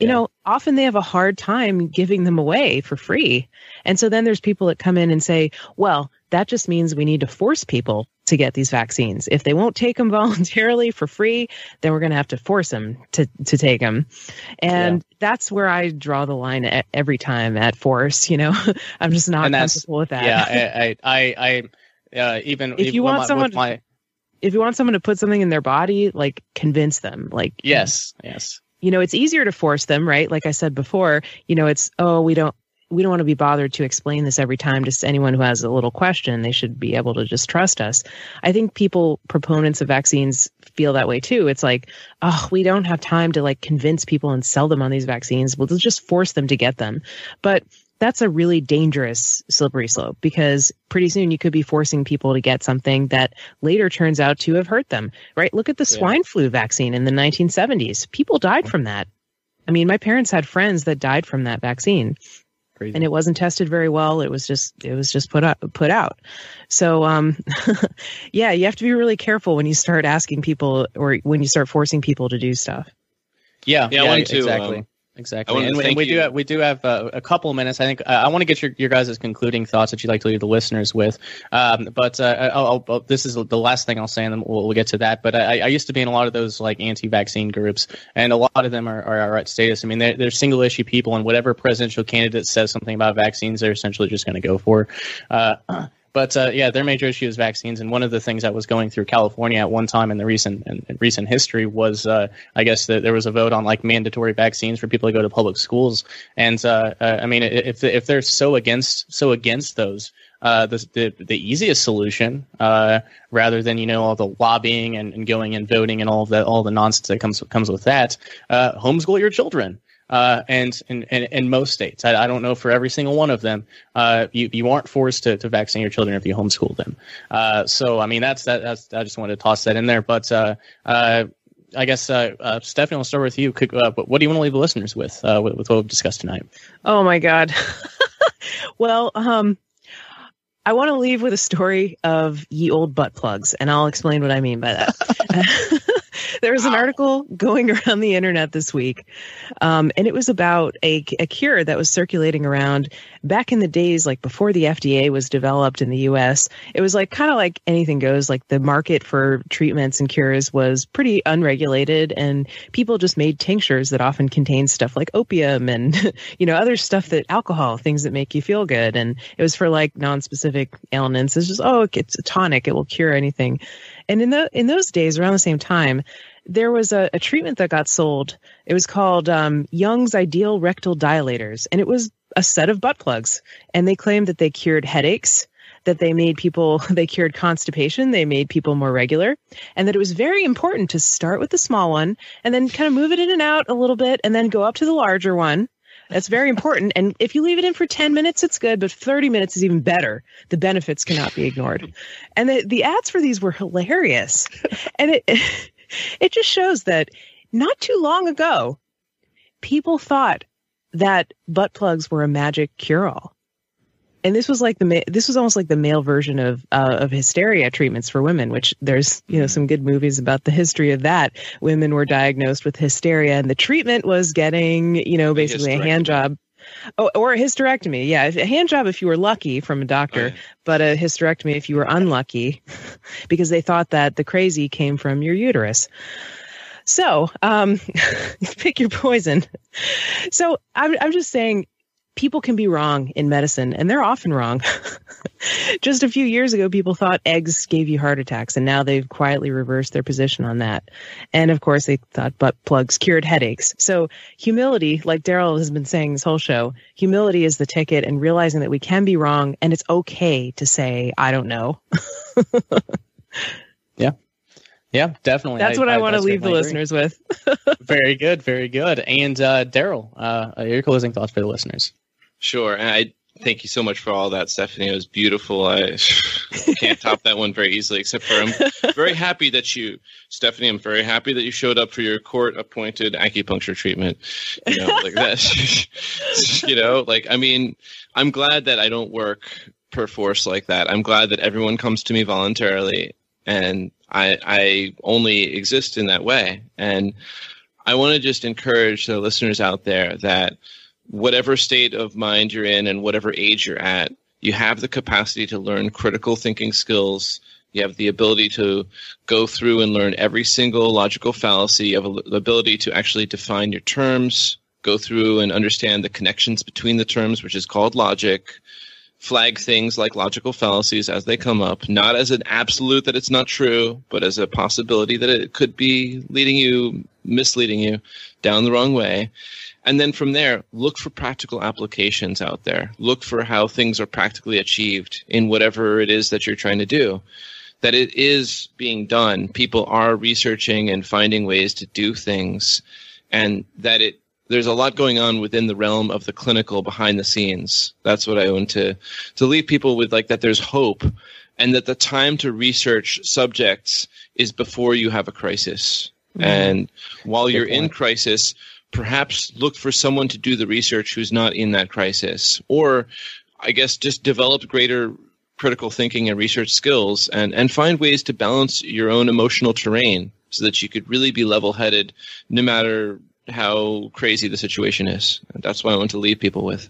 you yeah. know, often they have a hard time giving them away for free. And so then there's people that come in and say, well, that just means we need to force people to get these vaccines. If they won't take them (laughs) voluntarily for free, then we're going to have to force them to, to take them. And yeah. that's where I draw the line every time at force. You know, (laughs) I'm just not comfortable with that. Yeah, I, I, I, uh, even if you want my, someone, my... if you want someone to put something in their body, like convince them. Like yes, yes. You know, it's easier to force them, right? Like I said before, you know, it's oh, we don't we don't want to be bothered to explain this every time to anyone who has a little question. They should be able to just trust us. I think people, proponents of vaccines, feel that way too. It's like, oh, we don't have time to like convince people and sell them on these vaccines. We'll just force them to get them. But that's a really dangerous slippery slope because pretty soon you could be forcing people to get something that later turns out to have hurt them, right? Look at the yeah. swine flu vaccine in the 1970s. People died from that. I mean, my parents had friends that died from that vaccine. Crazy. and it wasn't tested very well. It was just it was just put out put out. So um, (laughs) yeah, you have to be really careful when you start asking people or when you start forcing people to do stuff. Yeah, yeah, yeah exactly. Um, Exactly, and, and, we you. do have, we do have uh, a couple of minutes. I think uh, I want to get your, your guys' concluding thoughts that you'd like to leave the listeners with. Um, but uh, I'll, I'll, this is the last thing I'll say, and then we'll, we'll get to that. But I, I, used to be in a lot of those like anti-vaccine groups, and a lot of them are, are, are at status. I mean, they're, they're single issue people, and whatever presidential candidate says something about vaccines, they're essentially just going to go for. (clears throat) But uh, yeah, their major issue is vaccines, and one of the things that was going through California at one time in the recent in, in recent history was, uh, I guess, that there was a vote on like mandatory vaccines for people to go to public schools. And uh, uh I mean, if if they're so against so against those, uh, the, the, the easiest solution, uh, rather than you know all the lobbying and, and going and voting and all that all the nonsense that comes comes with that, uh, homeschool your children uh, and in, most states. I, I, don't know for every single one of them. Uh, you, you aren't forced to, to vaccinate your children if you homeschool them. Uh, so I mean that's that, that's I just wanted to toss that in there. But uh, uh, I guess uh, uh, Stephanie, I'll start with you. Could, uh, what do you want to leave the listeners with, uh, with, with what we've discussed tonight? Oh my God. (laughs) well, um, I want to leave with a story of ye old butt plugs, and I'll explain what I mean by that. (laughs) (laughs) there was an article going (laughs) around the internet this week, um, and it was about a, a cure that was circulating around back in the days, like before the FDA was developed in the US. It was like kind of like anything goes. Like the market for treatments and cures was pretty unregulated, and people just made tinctures that often contained stuff like opium and (laughs) you know other stuff that alcohol, things that make you feel good, and it was for like non-specific ailments. It's just oh, it's a tonic; it will cure anything. And in the in those days, around the same time, there was a, a treatment that got sold. It was called um, Young's Ideal Rectal Dilators, and it was a set of butt plugs. And they claimed that they cured headaches, that they made people, (laughs) they cured constipation, they made people more regular, and that it was very important to start with the small one and then kind of move it in and out a little bit and then go up to the larger one. That's very important. And if you leave it in for 10 minutes, it's good, but 30 minutes is even better. The benefits cannot be ignored. And the, the ads for these were hilarious. And it, (laughs) it just shows that not too long ago, people thought that butt plugs were a magic cure all. And this was like the this was almost like the male version of uh, of hysteria treatments for women, which there's you know some good movies about the history of that. Women were diagnosed with hysteria, and the treatment was getting you know basically a hand job Oh, or a hysterectomy. Yeah, a hand job if you were lucky from a doctor, oh, yeah. but a hysterectomy if you were unlucky, (laughs) because they thought that the crazy came from your uterus. So, um, (laughs) pick your poison. So I'm I'm just saying, people can be wrong in medicine, and they're often wrong. (laughs) Just a few years ago, people thought eggs gave you heart attacks, and now they've quietly reversed their position on that. And of course, they thought butt plugs cured headaches. So, humility, like Darrell has been saying this whole show, humility is the ticket, and realizing that we can be wrong, and it's okay to say, I don't know. (laughs) yeah. Yeah, definitely. That's I, what I, I want to leave the agree. listeners with. (laughs) very good, very good. And uh, Darrell, uh, your closing thoughts for the listeners. Sure. And I thank you so much for all that, Stephanie. It was beautiful. I (laughs) can't top that one very easily, except for I'm very happy that you, Stephanie, I'm very happy that you showed up for your court appointed acupuncture treatment. You know, like that. (laughs) you know, like, I mean, I'm glad that I don't work per force like that. I'm glad that everyone comes to me voluntarily and I, I only exist in that way. And I want to just encourage the listeners out there that whatever state of mind you're in and whatever age you're at, you have the capacity to learn critical thinking skills. You have the ability to go through and learn every single logical fallacy. You have the ability to actually define your terms, go through and understand the connections between the terms, which is called logic flag things like logical fallacies as they come up, not as an absolute that it's not true, but as a possibility that it could be leading you, misleading you down the wrong way. And then from there, look for practical applications out there. Look for how things are practically achieved in whatever it is that you're trying to do. That it is being done. People are researching and finding ways to do things, and that it there's a lot going on within the realm of the clinical behind the scenes. That's what I want to to leave people with like that there's hope and that the time to research subjects is before you have a crisis. Mm-hmm. And while Good you're point. in crisis, perhaps look for someone to do the research who's not in that crisis or I guess just develop greater critical thinking and research skills and, and find ways to balance your own emotional terrain so that you could really be level headed no matter how crazy the situation is. That's what I want to leave people with.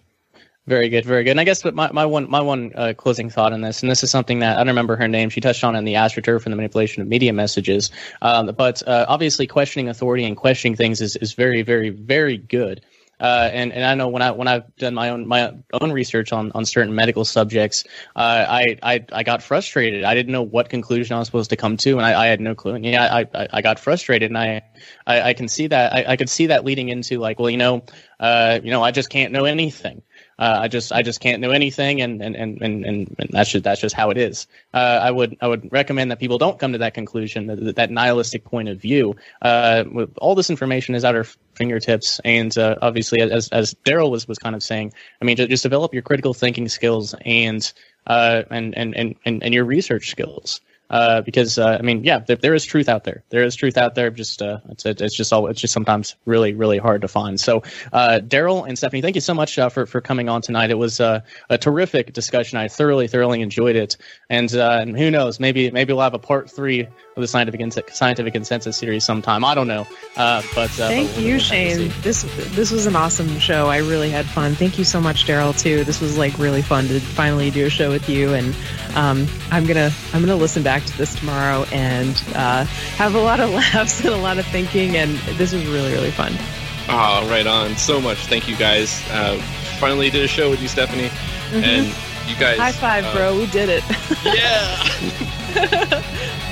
Very good, very good. And I guess my, my one my one uh, closing thought on this, and this is something that I don't remember her name. She touched on in the AstroTurf and the manipulation of media messages. Um, but uh, obviously, questioning authority and questioning things is, is very, very, very good. Uh, and and I know when I when I've done my own my own research on, on certain medical subjects, uh, I, I I got frustrated. I didn't know what conclusion I was supposed to come to, and I, I had no clue. And yeah, I, I, I got frustrated, and I, I, I can see that I, I could see that leading into like, well, you know, uh, you know, I just can't know anything. Uh, I just I just can't know anything, and and and and, and that's just that's just how it is. Uh, I would I would recommend that people don't come to that conclusion, that, that nihilistic point of view. Uh, all this information is at our fingertips, and uh, obviously, as as Darrell was was kind of saying, I mean, just, develop your critical thinking skills and uh, and, and and and your research skills. Uh, because uh, I mean, yeah, there, there is truth out there. There is truth out there. Just uh, it's it's just all it's just sometimes really really hard to find. So, uh, Darrell and Stephanie, thank you so much uh, for for coming on tonight. It was a terrific discussion. I thoroughly thoroughly enjoyed it. And and who knows, maybe maybe we'll have a part three of the scientific scientific consensus series sometime. I don't know, but thank but you, Shane. This this was an awesome show. I really had fun. Thank you so much, Darrell. Too. This was like really fun to finally do a show with you. And um, I'm gonna I'm gonna listen back back to this tomorrow and uh, have a lot of (laughs) laughs and a lot of thinking. And this was really, really fun. Oh, right on. So much. Thank you guys. Uh, finally did a show with you, Stephanie. Mm-hmm. And you guys. High five, uh, bro. We did it. yeah. (laughs) (laughs)